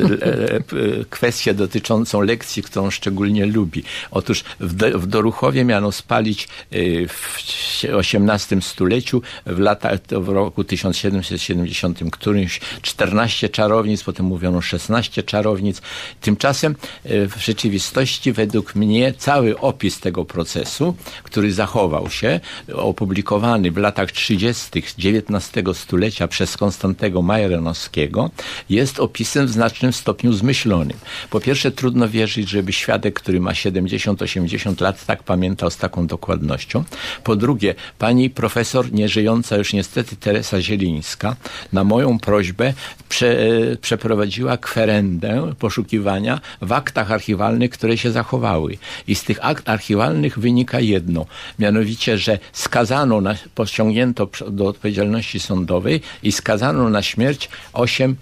kwestię dotyczącą lekcji, którą szczególnie lubi. Otóż w, Doruchowie miano spalić e, w XVIII stuleciu, w, lata, w roku 1770 którymś 14 czarownic, potem mówiono 16 czarownic. Tymczasem w rzeczywistości według mnie cały opis tego procesu, który zachował się, opublikowany w latach 30. XIX stulecia przez Konstantego Majeranowskiego jest opisem w znacznym stopniu zmyślonym. Po pierwsze trudno wierzyć, żeby świadek, który ma 70-80 lat tak pamiętał z taką dokładnością. Po drugie, pani profesor nieżyjąca już niestety Teresa Zielińska na moją prośbę prze, przeprowadziła kwerendę poszukiwania w aktach archiwalnych, które się zachowały. I z tych akt archiwalnych wynika jedno, mianowicie, że skazano, na, pociągnięto do odpowiedzialności sądowej i skazano na śmierć osiem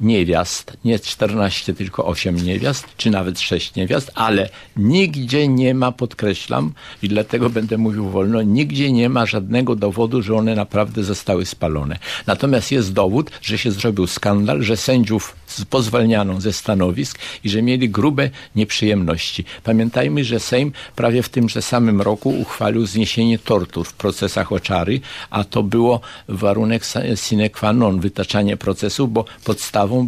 niewiast, nie 14, tylko 8 niewiast, czy nawet 6 niewiast, ale nigdzie nie ma, podkreślam, i dlatego będę mówił wolno, nigdzie nie ma żadnego dowodu, że one naprawdę zostały spalone. Natomiast jest dowód, że się zrobił skandal, że sędziów pozwalniano ze stanowisk i że mieli grube nieprzyjemności. Pamiętajmy, że Sejm prawie w tymże samym roku uchwalił zniesienie tortur w procesach oczary, a to było warunek sine qua non, wytaczanie procesu, bo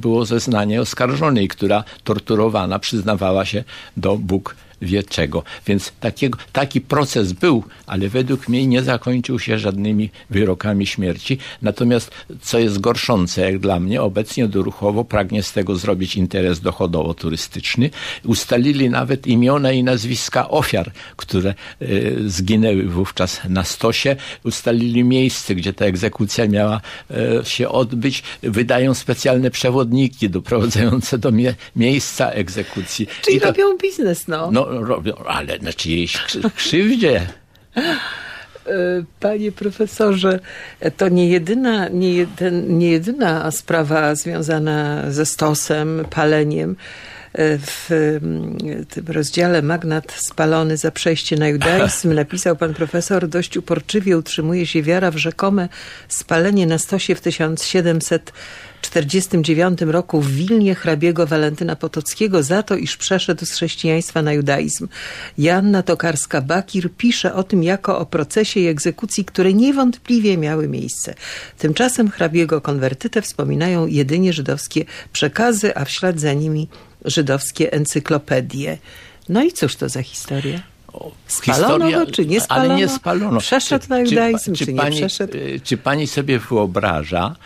było zeznanie oskarżonej, która torturowana przyznawała się do Bóg wie czego. Więc takiego, taki proces był, ale według mnie nie zakończył się żadnymi wyrokami śmierci. Natomiast, co jest gorszące jak dla mnie, obecnie Doruchowo pragnie z tego zrobić interes dochodowo-turystyczny. Ustalili nawet imiona i nazwiska ofiar, które y, zginęły wówczas na stosie. Ustalili miejsce, gdzie ta egzekucja miała y, się odbyć. Wydają specjalne przewodniki doprowadzające do mie miejsca egzekucji. Czyli to, robią biznes, no. No robią, ale na czyjejś krzywdzie. E, panie profesorze, to nie jedyna, nie, jedyna sprawa związana ze stosem, paleniem. W tym rozdziale Magnat spalony za przejście na judaizm napisał pan profesor, dość uporczywie utrzymuje się wiara w rzekome spalenie na stosie w 1700 1949 roku w Wilnie hrabiego Walentyna Potockiego za to, iż przeszedł z chrześcijaństwa na judaizm. Joanna Tokarska-Bakir pisze o tym jako o procesie i egzekucji, które niewątpliwie miały miejsce. Tymczasem hrabiego konwertytę wspominają jedynie żydowskie przekazy, a w ślad za nimi żydowskie encyklopedie. No i cóż to za historia? Spalono historia, go, czy nie spalono? Ale nie spalono. Przeszedł czy, na judaizm, czy, czy, czy nie pani, przeszedł? Czy pani sobie wyobraża,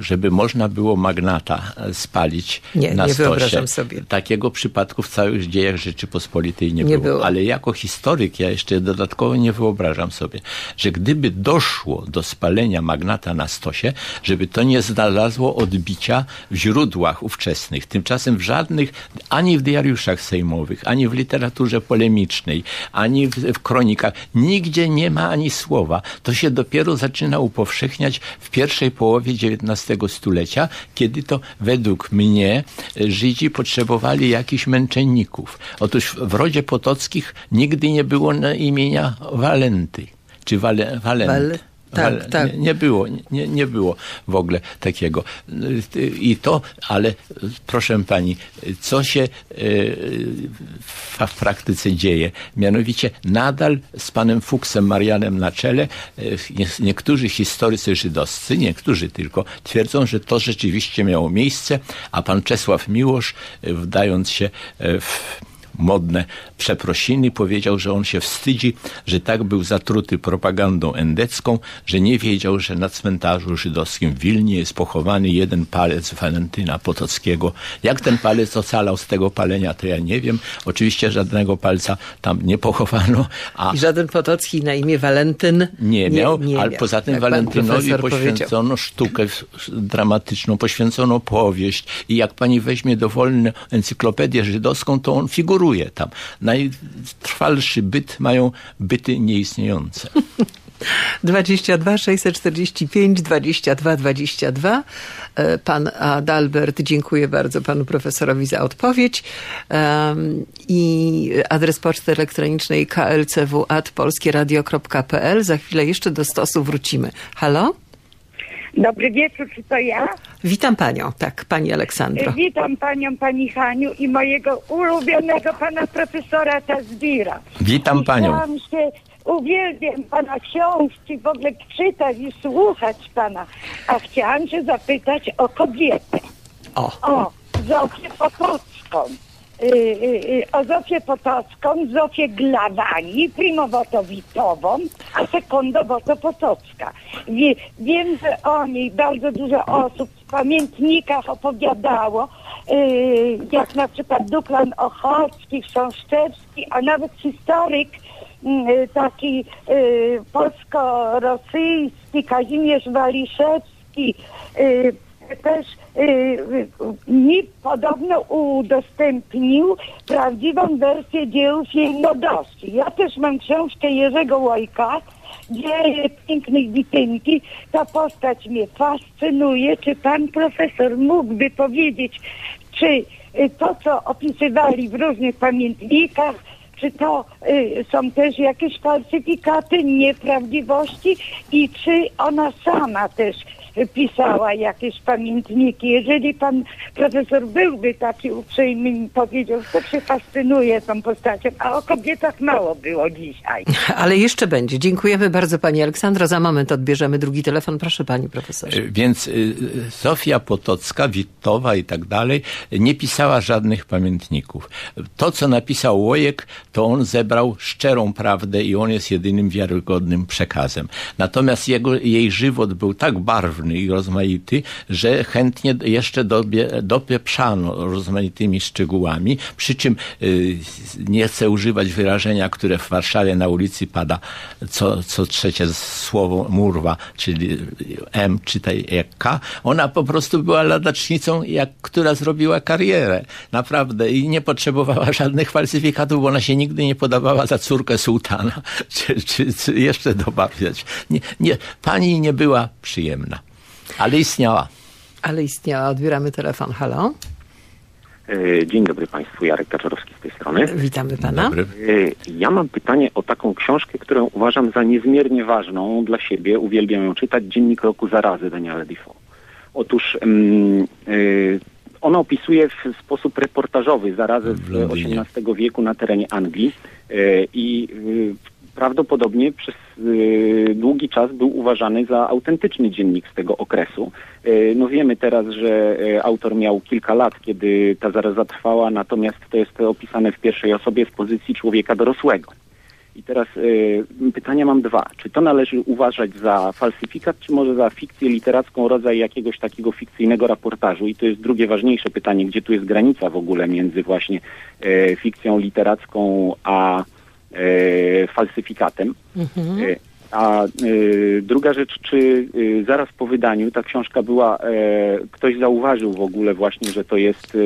żeby można było magnata spalić nie, na nie stosie? wyobrażam sobie. Takiego przypadku w całych dziejach Rzeczypospolitej nie, nie było. było. Ale jako historyk ja jeszcze dodatkowo nie wyobrażam sobie, że gdyby doszło do spalenia magnata na stosie, żeby to nie znalazło odbicia w źródłach ówczesnych. Tymczasem w żadnych, ani w diariuszach sejmowych, ani w literaturze polemicznej, ani w, w kronikach. Nigdzie nie ma ani słowa. To się dopiero zaczyna upowszechniać w pierwszej połowie XIX stulecia, kiedy to według mnie Żydzi potrzebowali jakichś męczenników. Otóż w rodzie Potockich nigdy nie było imienia Walenty czy Wale, Walent. Tak, tak. Nie, nie było, nie, nie było w ogóle takiego. I to, ale proszę pani, co się e, w, praktyce dzieje? Mianowicie nadal z panem Fuksem Marianem na czele e, nie- niektórzy historycy żydowscy, niektórzy tylko, twierdzą, że to rzeczywiście miało miejsce, a pan Czesław Miłosz, e, wdając się w modne przeprosiny, powiedział, że on się wstydzi, że tak był zatruty propagandą endecką, że nie wiedział, że na cmentarzu żydowskim w Wilnie jest pochowany jeden palec Walentyna Potockiego. Jak ten palec ocalał z tego palenia, to ja nie wiem. Oczywiście żadnego palca tam nie pochowano, a I żaden Potocki na imię Walentyn nie miał, ale miał, poza tym pan Walentynowi profesor powiedział. poświęcono sztukę dramatyczną, poświęcono powieść i jak pani weźmie dowolną encyklopedię żydowską, to on figuruje tam. Najtrwalszy byt mają byty nieistniejące. 22 645 22 22. E, Pan Adalbert, dziękuję bardzo panu profesorowi za odpowiedź. Em, I adres poczty elektronicznej klcw.polskieradio.pl. Za chwilę jeszcze do stosu wrócimy. Halo? Dobry wieczór, czy to ja? Witam panią. Tak, pani Aleksandro. Witam panią, pani Haniu i mojego ulubionego pana profesora Tazbira. Witam panią. Chciałam się, uwielbiam pana książki, w ogóle czytać i słuchać pana. A chciałam się zapytać o kobietę. O, O, Zofię Potocką. Y, y, y, o Zofię Potocką, Zofię Glawani, Primowotowitową, a sekundowoto Potocka. Wie, wiem, że o niej bardzo dużo osób w pamiętnikach opowiadało, jak na przykład Duklan Ochocki, Chrząszczewski, a nawet historyk taki polsko-rosyjski, Kazimierz Waliszewski, też mi podobno udostępnił prawdziwą wersję dzieł jej młodości. Ja też mam książkę Jerzego Łojka, Dzieje pięknych bitynki. Ta postać mnie fascynuje. Czy pan profesor mógłby powiedzieć, czy y, to, co opisywali w różnych pamiętnikach, czy to y, są też jakieś falsyfikaty, nieprawdziwości i czy ona sama też y, pisała jakieś pamiętniki. Jeżeli pan profesor byłby taki uprzejmy i powiedział, że się fascynuje tą postacią, a o kobietach mało było dzisiaj. ale jeszcze będzie. Dziękujemy bardzo pani Aleksandro. Za moment odbierzemy drugi telefon. Proszę pani profesorze. E, Więc y, Zofia Potocka, Witowa i tak dalej nie pisała żadnych pamiętników. To, co napisał Łojek, to on zebrał szczerą prawdę i on jest jedynym wiarygodnym przekazem. Natomiast jego, jej żywot był tak barwny i rozmaity, że chętnie jeszcze dobie, dopieprzano rozmaitymi szczegółami, przy czym y, nie chcę używać wyrażenia, które w Warszawie na ulicy pada co, co trzecie słowo murwa, czyli M czytaj jak K. Ona po prostu była ladacznicą, jak, która zrobiła karierę. Naprawdę. I nie potrzebowała żadnych falsyfikatów, bo ona się nigdy nie podawała za córkę sułtana, czy, czy, czy jeszcze dobawiać. Nie, nie, pani nie była przyjemna, ale istniała. Ale istniała. Odbieramy telefon. Halo? E, Dzień dobry Państwu, Jarek Kaczorowski z tej strony. Witamy pana. Dobry. E, Ja mam pytanie o taką książkę, którą uważam za niezmiernie ważną dla siebie. Uwielbiam ją czytać. Dziennik roku zarazy Daniela Defoe. Otóż mm, e, ona opisuje w sposób reportażowy zarazę W z. XVIII wieku na terenie Anglii e, i e, prawdopodobnie przez długi czas był uważany za autentyczny dziennik z tego okresu. E, No wiemy teraz, że e, autor miał kilka lat, kiedy ta zaraza trwała, natomiast to jest opisane w pierwszej osobie z pozycji człowieka dorosłego. I teraz pytania mam dwa. Czy to należy uważać za falsyfikat, czy może za fikcję literacką, rodzaj jakiegoś takiego fikcyjnego raportażu? I to jest drugie ważniejsze pytanie, gdzie tu jest granica w ogóle między właśnie fikcją literacką a falsyfikatem? E, A e, druga rzecz, czy e, zaraz po wydaniu ta książka była, e, ktoś zauważył w ogóle właśnie, że to jest, e,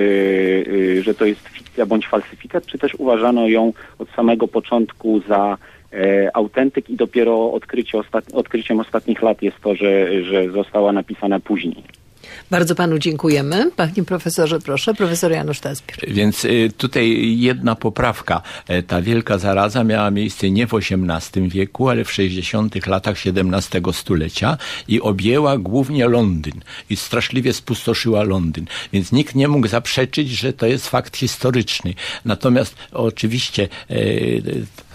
e, że to jest fikcja bądź falsyfikat, czy też uważano ją od samego początku za e, autentyk i dopiero odkrycie ostat, odkryciem ostatnich lat jest to, że, że została napisana później. Bardzo panu dziękujemy. Panie profesorze, proszę. Profesor Janusz Tazbier. Więc y, tutaj jedna poprawka. E, Ta wielka zaraza miała miejsce nie w XVIII wieku, ale w 60 latach XVII stulecia i objęła głównie Londyn i straszliwie spustoszyła Londyn. Więc nikt nie mógł zaprzeczyć, że to jest fakt historyczny. Natomiast oczywiście e,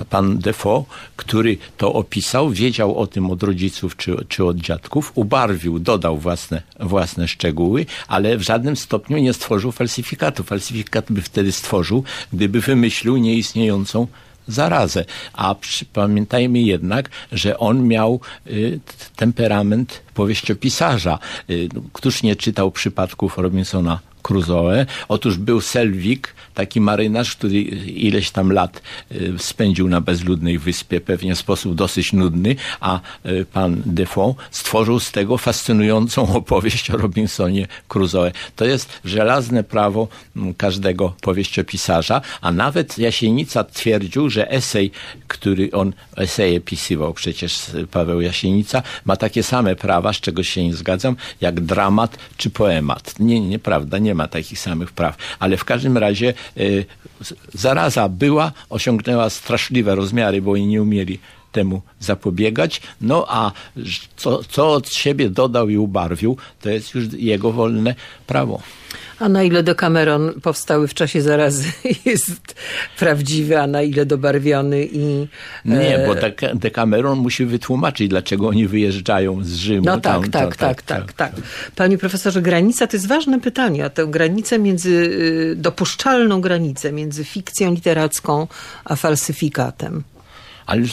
pan Defoe, który to opisał, wiedział o tym od rodziców czy, czy od dziadków, ubarwił, dodał własne, własne szczegóły, ale w żadnym stopniu nie stworzył falsyfikatu. Falsyfikat by wtedy stworzył, gdyby wymyślił nieistniejącą zarazę. A pamiętajmy jednak, że on miał y, temperament powieściopisarza. Y, któż nie czytał przypadków Robinsona Crusoe? Otóż był Selwik, taki marynarz, który ileś tam lat y, spędził na bezludnej wyspie, pewnie w sposób dosyć nudny, a y, pan Defoe stworzył z tego fascynującą opowieść o Robinsonie Crusoe. To jest żelazne prawo każdego powieściopisarza, a nawet Jasienica twierdził, że esej, który on, eseje pisywał przecież Paweł Jasienica, ma takie same prawa, z czego się nie zgadzam, jak dramat czy poemat. Nie, nieprawda, nie ma takich samych praw, ale w każdym razie zaraza była, osiągnęła straszliwe rozmiary, bo oni nie umieli temu zapobiegać. No a co, co od siebie dodał i ubarwił, to jest już jego wolne prawo. A na ile Decameron powstały w czasie zarazy jest prawdziwy, a na ile dobarwiony i... Nie, e, bo Deka- Decameron musi wytłumaczyć, dlaczego oni wyjeżdżają z Rzymu. No tak, tak, tak, tak, tak. Panie profesorze, granica to jest ważne pytanie, a tę granicę między, y, dopuszczalną granicę między fikcją literacką a falsyfikatem. Ale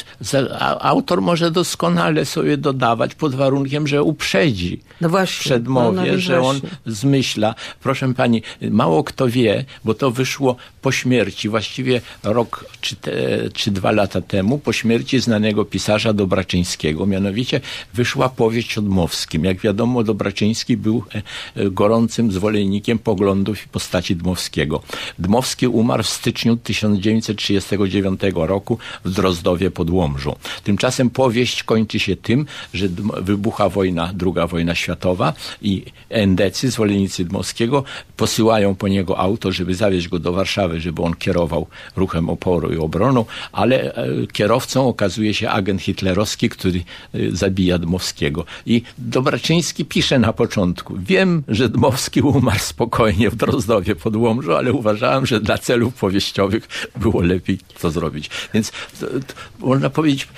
autor może doskonale sobie dodawać pod warunkiem, że uprzedzi No właśnie. przedmowie, no, no że on zmyśla. Proszę pani, mało kto wie, bo to wyszło po śmierci, właściwie rok czy, te, czy dwa lata temu, po śmierci znanego pisarza Dobraczyńskiego. Mianowicie wyszła powieść o Dmowskim. Jak wiadomo, Dobraczyński był e, e, gorącym zwolennikiem poglądów i postaci Dmowskiego. Dmowski umarł w styczniu 1939 roku w Drozdowie pod Łomżą. Tymczasem powieść kończy się tym, że wybucha wojna, druga wojna światowa i endecy, zwolennicy Dmowskiego, posyłają po niego auto, żeby zawieźć go do Warszawy, żeby on kierował ruchem oporu i obroną, ale kierowcą okazuje się agent hitlerowski, który zabija Dmowskiego. I Dobraczyński pisze na początku, wiem, że Dmowski umarł spokojnie w Drozdowie pod Łomżą, ale uważałem, że dla celów powieściowych było lepiej to zrobić. Więc można powiedzieć,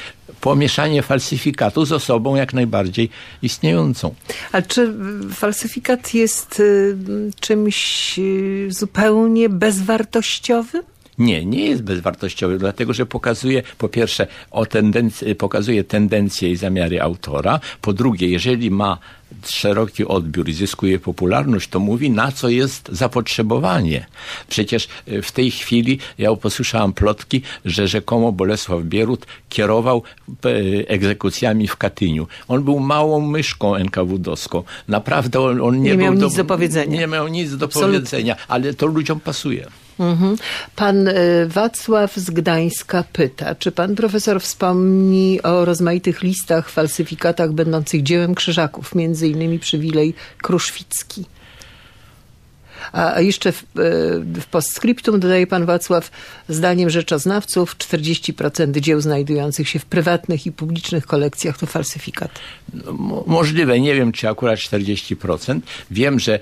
pomieszanie falsyfikatu z osobą jak najbardziej istniejącą. A czy falsyfikat jest y, czymś y, zupełnie bezwartościowym? Nie, nie jest bezwartościowy, dlatego że pokazuje po pierwsze o tendenc- pokazuje tendencje i zamiary autora, po drugie, jeżeli ma szeroki odbiór i zyskuje popularność, to mówi na co jest zapotrzebowanie. Przecież e, w tej chwili ja posłyszałam plotki, że rzekomo Bolesław Bierut kierował e, egzekucjami w Katyniu. On był małą myszką NKWD-owską. Naprawdę on, on nie, Nie miał był nic do powiedzenia. Nie miał nic do Absolutnie. powiedzenia, ale to ludziom pasuje. Mhm. Pan y, Wacław z Gdańska pyta, czy pan profesor wspomni o rozmaitych listach, falsyfikatach będących dziełem krzyżaków, między innymi przywilej kruszwicki. A jeszcze w, y, w postscriptum dodaje pan Wacław, zdaniem rzeczoznawców 40% dzieł znajdujących się w prywatnych i publicznych kolekcjach to falsyfikat. No, mo- możliwe, nie wiem czy akurat 40%. Wiem, że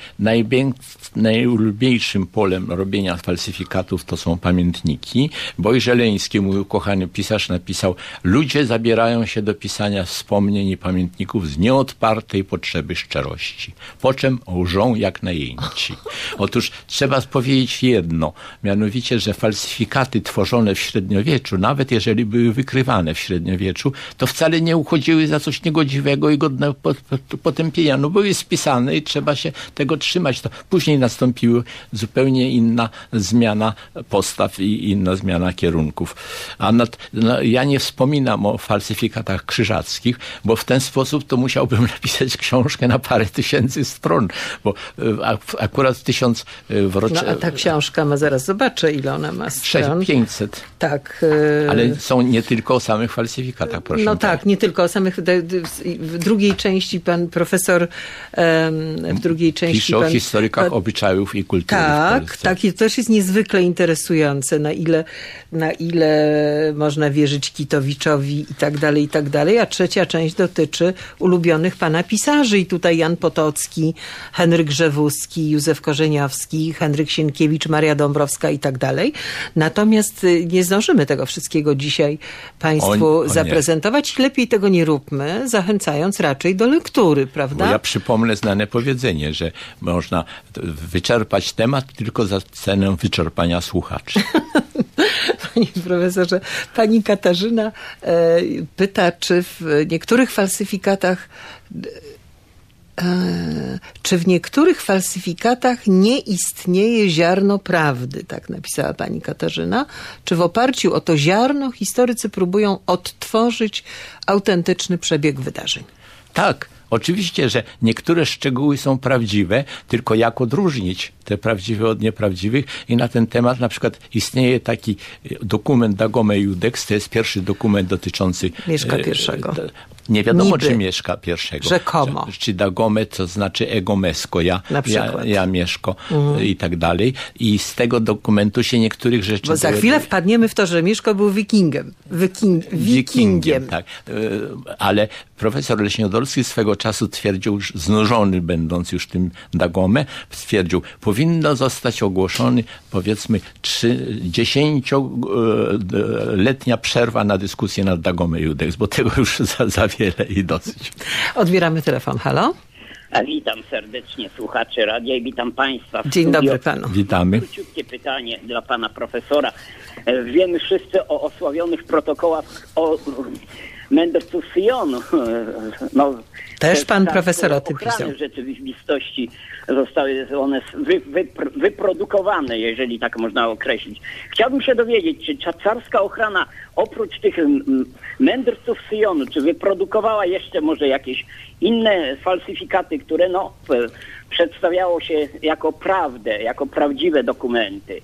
najulubniejszym polem robienia falsyfikatów to są pamiętniki. Boj Żeleński, mój ukochany pisarz, napisał ludzie zabierają się do pisania wspomnień i pamiętników z nieodpartej potrzeby szczerości, po czym łżą jak najęci. Otóż trzeba powiedzieć jedno, mianowicie, że falsyfikaty tworzone w średniowieczu, nawet jeżeli były wykrywane w średniowieczu, to wcale nie uchodziły za coś niegodziwego i pot- potępienia. No były spisane i trzeba się tego trzymać. To później nastąpiła zupełnie inna zmiana postaw i inna zmiana kierunków. A nad, no, ja nie wspominam o falsyfikatach krzyżackich, bo w ten sposób to musiałbym napisać książkę na parę tysięcy stron, bo e, ak- akurat w tysiąc y, w No a ta książka ma, zaraz zobaczę ile ona ma stron. 500. Tak. e, Ale są nie tylko o samych falsyfikatach, proszę. No tak, nie tylko o samych. W drugiej części pan profesor, w drugiej części Pisze o pan, historykach pan- obyczajów i kultury Tak, tak. I to też jest niezwykle interesujące, na ile, na ile można wierzyć Kitowiczowi i tak dalej, i tak dalej. A trzecia część dotyczy ulubionych pana pisarzy. I tutaj Jan Potocki, Henryk Grzewuski, Józef Korzeniowski, Henryk Sienkiewicz, Maria Dąbrowska i tak dalej. Natomiast y, nie zdążymy tego wszystkiego dzisiaj państwu O- o zaprezentować. Lepiej tego nie róbmy, zachęcając raczej do lektury, prawda? Bo ja przypomnę znane powiedzenie, że można wyczerpać temat tylko za cenę wyczerpania słuchaczy. Panie profesorze, pani Katarzyna e, pyta, czy w niektórych falsyfikatach czy w niektórych falsyfikatach nie istnieje ziarno prawdy, tak napisała pani Katarzyna, czy w oparciu o to ziarno historycy próbują odtworzyć autentyczny przebieg wydarzeń? Tak, oczywiście, że niektóre szczegóły są prawdziwe, tylko jak odróżnić te prawdziwe od nieprawdziwych i na ten temat na przykład istnieje taki e, dokument Dagome Judex, to jest pierwszy dokument dotyczący... Mieszka e, pierwszego. Nie wiadomo, Niby. czy mieszka pierwszego. Rzekomo. Czy, czy Dagome, to znaczy egomesko, ja, ja. Mhm. ja mieszko e, i tak dalej. I z tego dokumentu się niektórych rzeczy... Bo za dowiaduje- chwilę wpadniemy w to, że Mieszko był wikingiem. Wiking, wikingiem. tak. E, Ale profesor Leśniodolski swego czasu twierdził, że znużony będąc już tym Dagome, stwierdził, powinno zostać ogłoszony powiedzmy trzy- dziesięcioletnia przerwa na dyskusję nad Dagome Judex, bo tego już za, za wiele i dosyć. Odbieramy telefon. Halo? A witam serdecznie słuchaczy radia i witam Państwa. w Dzień dobry panu. Witamy. Króciutkie pytanie dla Pana Profesora. E, Wiemy wszyscy o osławionych protokołach o mędrców Syjonu. E, No, Też pan czas profesor o tym pisał. rzeczywistości zostały one wy, wypr- wyprodukowane, jeżeli tak można określić. Chciałbym się dowiedzieć, czy cza- carska ochrana oprócz tych mm, mędrców Syjonu, czy wyprodukowała jeszcze może jakieś inne falsyfikaty, które no, p- przedstawiało się jako prawdę, jako prawdziwe dokumenty.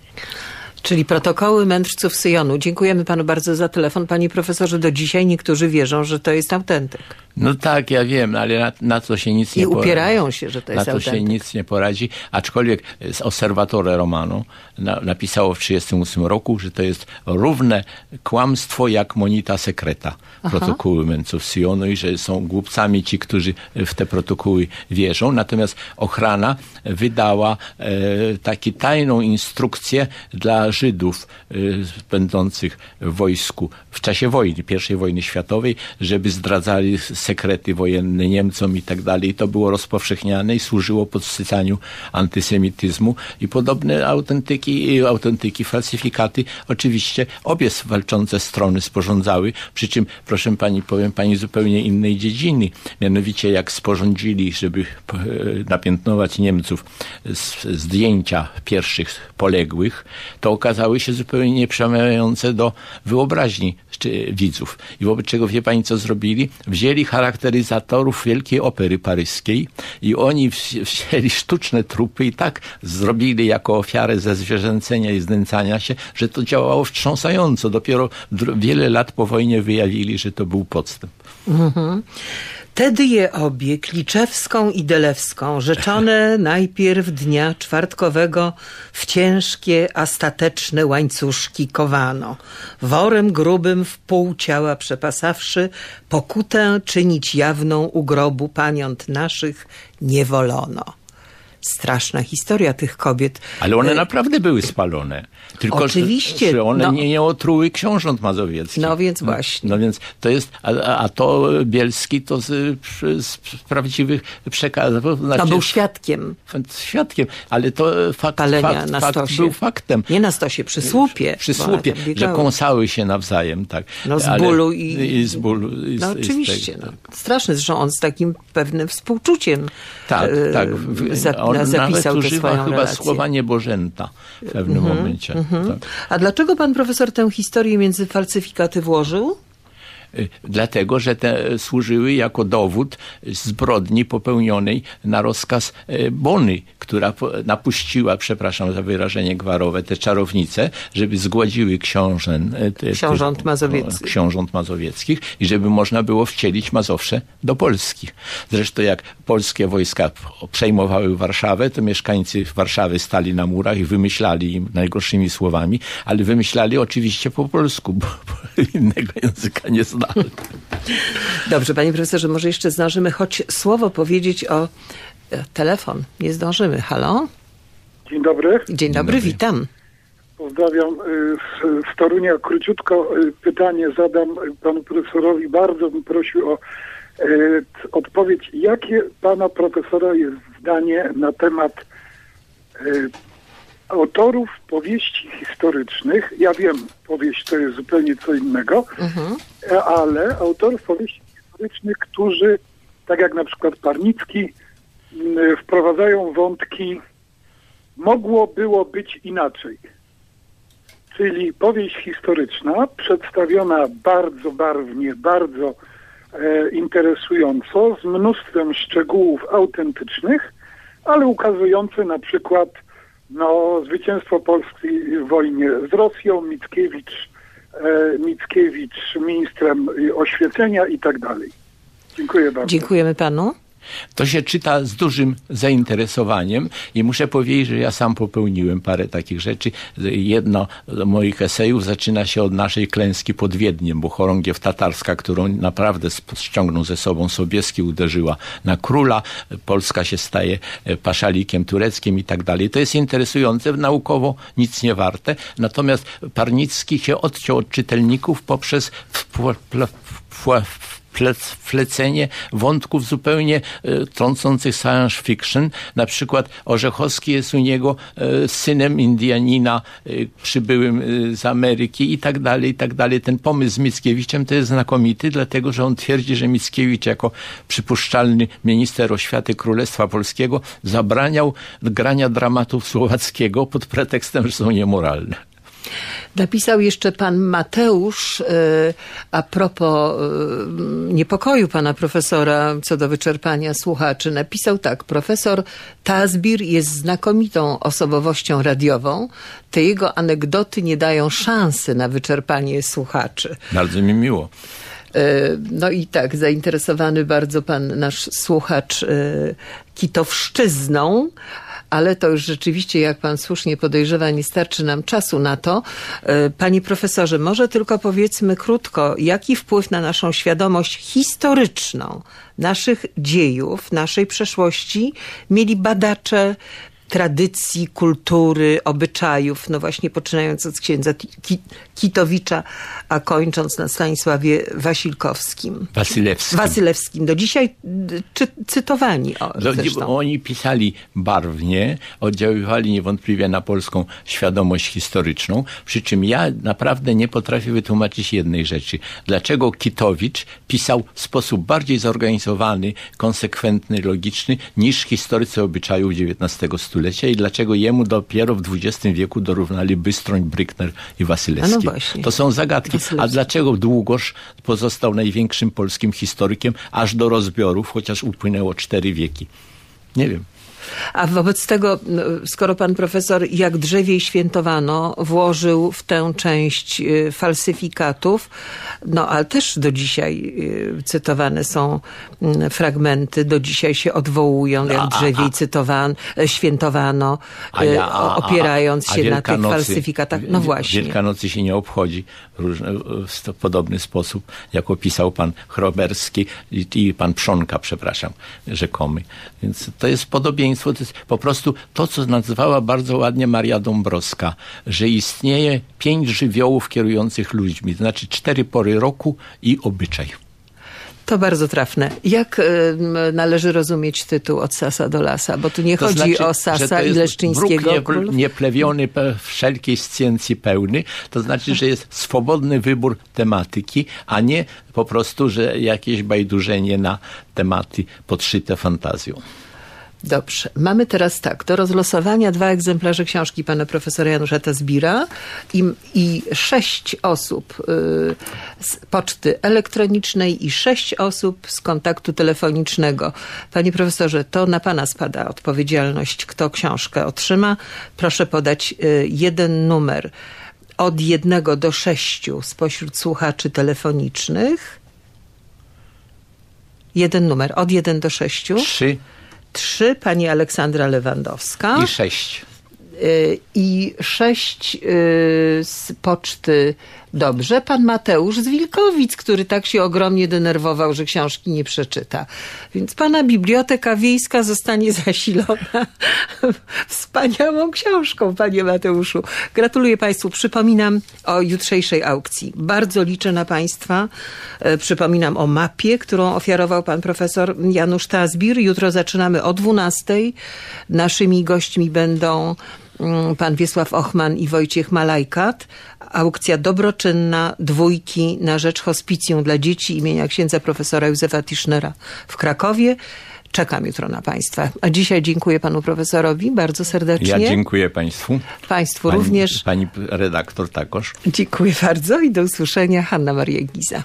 Czyli protokoły mędrców Syjonu. Dziękujemy panu bardzo za telefon. Panie profesorze, do dzisiaj niektórzy wierzą, że to jest autentyk. No tak, ja wiem, ale na, na to się nic I nie poradzi. upierają się, że to Na jest to się autentyk. nic nie poradzi, aczkolwiek z Osservatore Romano na, napisało w 1938 roku, że to jest równe kłamstwo jak Monita Secreta, protokoły mędrców Sionu i że są głupcami ci, którzy w te protokoły wierzą. Natomiast ochrana wydała e, taki tajną instrukcję dla Żydów będących w wojsku w czasie wojny, I wojny światowej, żeby zdradzali sekrety wojenne Niemcom i tak dalej. To było rozpowszechniane i służyło podsycaniu antysemityzmu i podobne autentyki, autentyki, falsyfikaty oczywiście obie walczące strony sporządzały, przy czym, proszę pani, powiem pani zupełnie innej dziedziny. Mianowicie jak sporządzili, żeby e, napiętnować Niemców zdjęcia pierwszych poległych, to okazały się zupełnie nieprzemawiające do wyobraźni czy, widzów. I wobec czego wie pani, co zrobili? Wzięli charakteryzatorów Wielkiej Opery Paryskiej i oni wzi- wzięli sztuczne trupy i tak zrobili jako ofiarę ze zwierzęcenia i znęcania się, że to działało wstrząsająco. Dopiero wiele lat po wojnie wyjawili, że to był podstęp. Tedy je obie, Kliczewską i Delewską, rzeczone najpierw dnia czwartkowego w ciężkie, a stateczne łańcuszki kowano. Worem grubym w pół ciała przepasawszy, pokutę czynić jawną u grobu paniąt naszych nie wolono. Straszna historia tych kobiet. Ale one E, naprawdę były spalone. Tylko, że- Oczywiście, Że one no. nie, nie otruły książąt mazowieckich. No więc właśnie. No więc to jest, a, a to Bielski to z, z, prawdziwych przekazów. To Znaczy, był świadkiem świadkiem, ale to fakt, palenia fakt, na fakt był faktem. Nie na stosie, przy słupie. Przy słupie, że kąsały się nawzajem, tak. No z bólu i... i z bólu. I No i z oczywiście. tego, no. tak. Straszne, zresztą on z takim pewnym współczuciem Tak, e, tak. On nawet używa chyba relację. słowa niebożęta w pewnym momencie. Tak. A dlaczego pan profesor tę historię między falsyfikaty włożył? Y, dlatego, że te służyły jako dowód zbrodni popełnionej na rozkaz y, Bony, która napuściła, przepraszam za wyrażenie gwarowe, te czarownice, żeby zgładziły książę, y, te, książąt, te, mazowieckich. książąt mazowieckich i żeby można było wcielić Mazowsze do Polski. Zresztą jak polskie wojska przejmowały Warszawę, to mieszkańcy Warszawy stali na murach i wymyślali im najgorszymi słowami, ale wymyślali oczywiście po polsku, bo innego języka nie znali. Dobrze, panie profesorze, może jeszcze zdążymy choć słowo powiedzieć o e, telefon. Nie zdążymy. Halo? Dzień dobry. Dzień dobry, witam. Pozdrawiam y, z, z Torunia. Króciutko y, pytanie zadam panu profesorowi. Bardzo bym prosił o y, odpowiedź. Jakie pana profesora jest zdanie na temat autorów powieści historycznych? Ja wiem, powieść to jest zupełnie co innego, mhm. ale autorów powieści historycznych, którzy, tak jak na przykład Parnicki, wprowadzają wątki mogło było być inaczej czyli powieść historyczna przedstawiona bardzo barwnie, bardzo e, interesująco, z mnóstwem szczegółów autentycznych, ale ukazujące na przykład no, zwycięstwo Polski w wojnie z Rosją, Mickiewicz, e, Mickiewicz ministrem oświecenia i tak dalej. Dziękuję bardzo. Dziękujemy panu. To się czyta z dużym zainteresowaniem i muszę powiedzieć, że ja sam popełniłem parę takich rzeczy. Jedno z moich esejów zaczyna się od naszej klęski pod Wiedniem, bo chorągiew tatarska, którą naprawdę ściągnął ze sobą Sobieski, uderzyła na króla. Polska się staje e, paszalikiem tureckim i tak dalej. To jest interesujące, naukowo nic nie warte. Natomiast Parnicki się odciął od czytelników poprzez flecenie wątków zupełnie e, trącących science fiction. Na przykład Orzechowski jest u niego e, synem Indianina e, przybyłym z Ameryki i tak dalej, i tak dalej. Ten pomysł z Mickiewiczem to jest znakomity, dlatego że on twierdzi, że Mickiewicz jako przypuszczalny minister oświaty Królestwa Polskiego zabraniał grania dramatów słowackiego pod pretekstem, że są niemoralne. Napisał jeszcze pan Mateusz e, a propos e, niepokoju pana profesora co do wyczerpania słuchaczy. Napisał tak, profesor Tazbir jest znakomitą osobowością radiową. Te jego anegdoty nie dają szansy na wyczerpanie słuchaczy. Bardzo mi miło. E, no i tak, zainteresowany bardzo pan nasz słuchacz kitowszczyzną, ale to już rzeczywiście, jak pan słusznie podejrzewa, nie starczy nam czasu na to. E, panie profesorze, może tylko powiedzmy krótko, jaki wpływ na naszą świadomość historyczną naszych dziejów, naszej przeszłości mieli badacze tradycji, kultury, obyczajów, no właśnie poczynając od księdza Kitowicza, a kończąc na Stanisławie Wasilkowskim. Wasylewskim. Wasylewskim. Do dzisiaj czy, cytowani. O, Do, oni pisali barwnie, oddziaływali niewątpliwie na polską świadomość historyczną, przy czym ja naprawdę nie potrafię wytłumaczyć jednej rzeczy. Dlaczego Kitowicz pisał w sposób bardziej zorganizowany, konsekwentny, logiczny niż historycy obyczajów XIX stulecia i dlaczego jemu dopiero w XX wieku dorównali Bystroń, Brykner i Wasylewski. No to są zagadki. A dlaczego Długosz pozostał największym polskim historykiem aż do rozbiorów, chociaż upłynęło cztery wieki? Nie wiem. A wobec tego, no, skoro pan profesor jak drzewiej świętowano włożył w tę część y, falsyfikatów, no ale też do dzisiaj y, cytowane są mm, fragmenty, do dzisiaj się odwołują, jak drzewiej cytowano, e, świętowano, a ja, a, opierając się na tych falsyfikatach. No właśnie. Wielkanocy się nie obchodzi w podobny sposób, jak opisał pan Chroberski i, i pan Przonka, przepraszam, rzekomy. Więc to jest podobieństwo, to jest po prostu to, co nazywała bardzo ładnie Maria Dąbrowska, że istnieje pięć żywiołów kierujących ludźmi, to znaczy cztery pory roku i obyczaj. To bardzo trafne. Jak y, należy rozumieć tytuł od Sasa do Lasa? Bo tu nie to chodzi znaczy, o Sasa i Leszczyńskiego. Nie, nieplewiony, wszelkiej scjencji pełny. To znaczy, że jest swobodny wybór tematyki, a nie po prostu, że jakieś bajdurzenie na tematy podszyte fantazją. Dobrze. Mamy teraz tak, do rozlosowania dwa egzemplarze książki pana profesora Janusza Tazbira i, i sześć osób y, z poczty elektronicznej i sześć osób z kontaktu telefonicznego. Panie profesorze, to na pana spada odpowiedzialność, kto książkę otrzyma. Proszę podać y, jeden numer od jednego do sześciu spośród słuchaczy telefonicznych. Jeden numer, od jeden do sześciu. Trzy Trzy pani Aleksandra Lewandowska i sześć. y, i sześć y, z poczty Dobrze, pan Mateusz z Wilkowic, który tak się ogromnie denerwował, że książki nie przeczyta. Więc pana biblioteka wiejska zostanie zasilona wspaniałą książką, panie Mateuszu. Gratuluję państwu. Przypominam o jutrzejszej aukcji. Bardzo liczę na państwa. E, Przypominam o mapie, którą ofiarował pan profesor Janusz Tazbir. Jutro zaczynamy o 12. Naszymi gośćmi będą mm, pan Wiesław Ochman i Wojciech Malajkat. Aukcja dobroczynna dwójki na rzecz hospicjum dla dzieci imienia księdza profesora Józefa Tischnera w Krakowie. Czekam jutro na Państwa. A dzisiaj dziękuję panu profesorowi bardzo serdecznie. Ja dziękuję państwu. Państwu Pani, również. Pani redaktor takoż. Dziękuję bardzo i do usłyszenia. Hanna Maria Giza.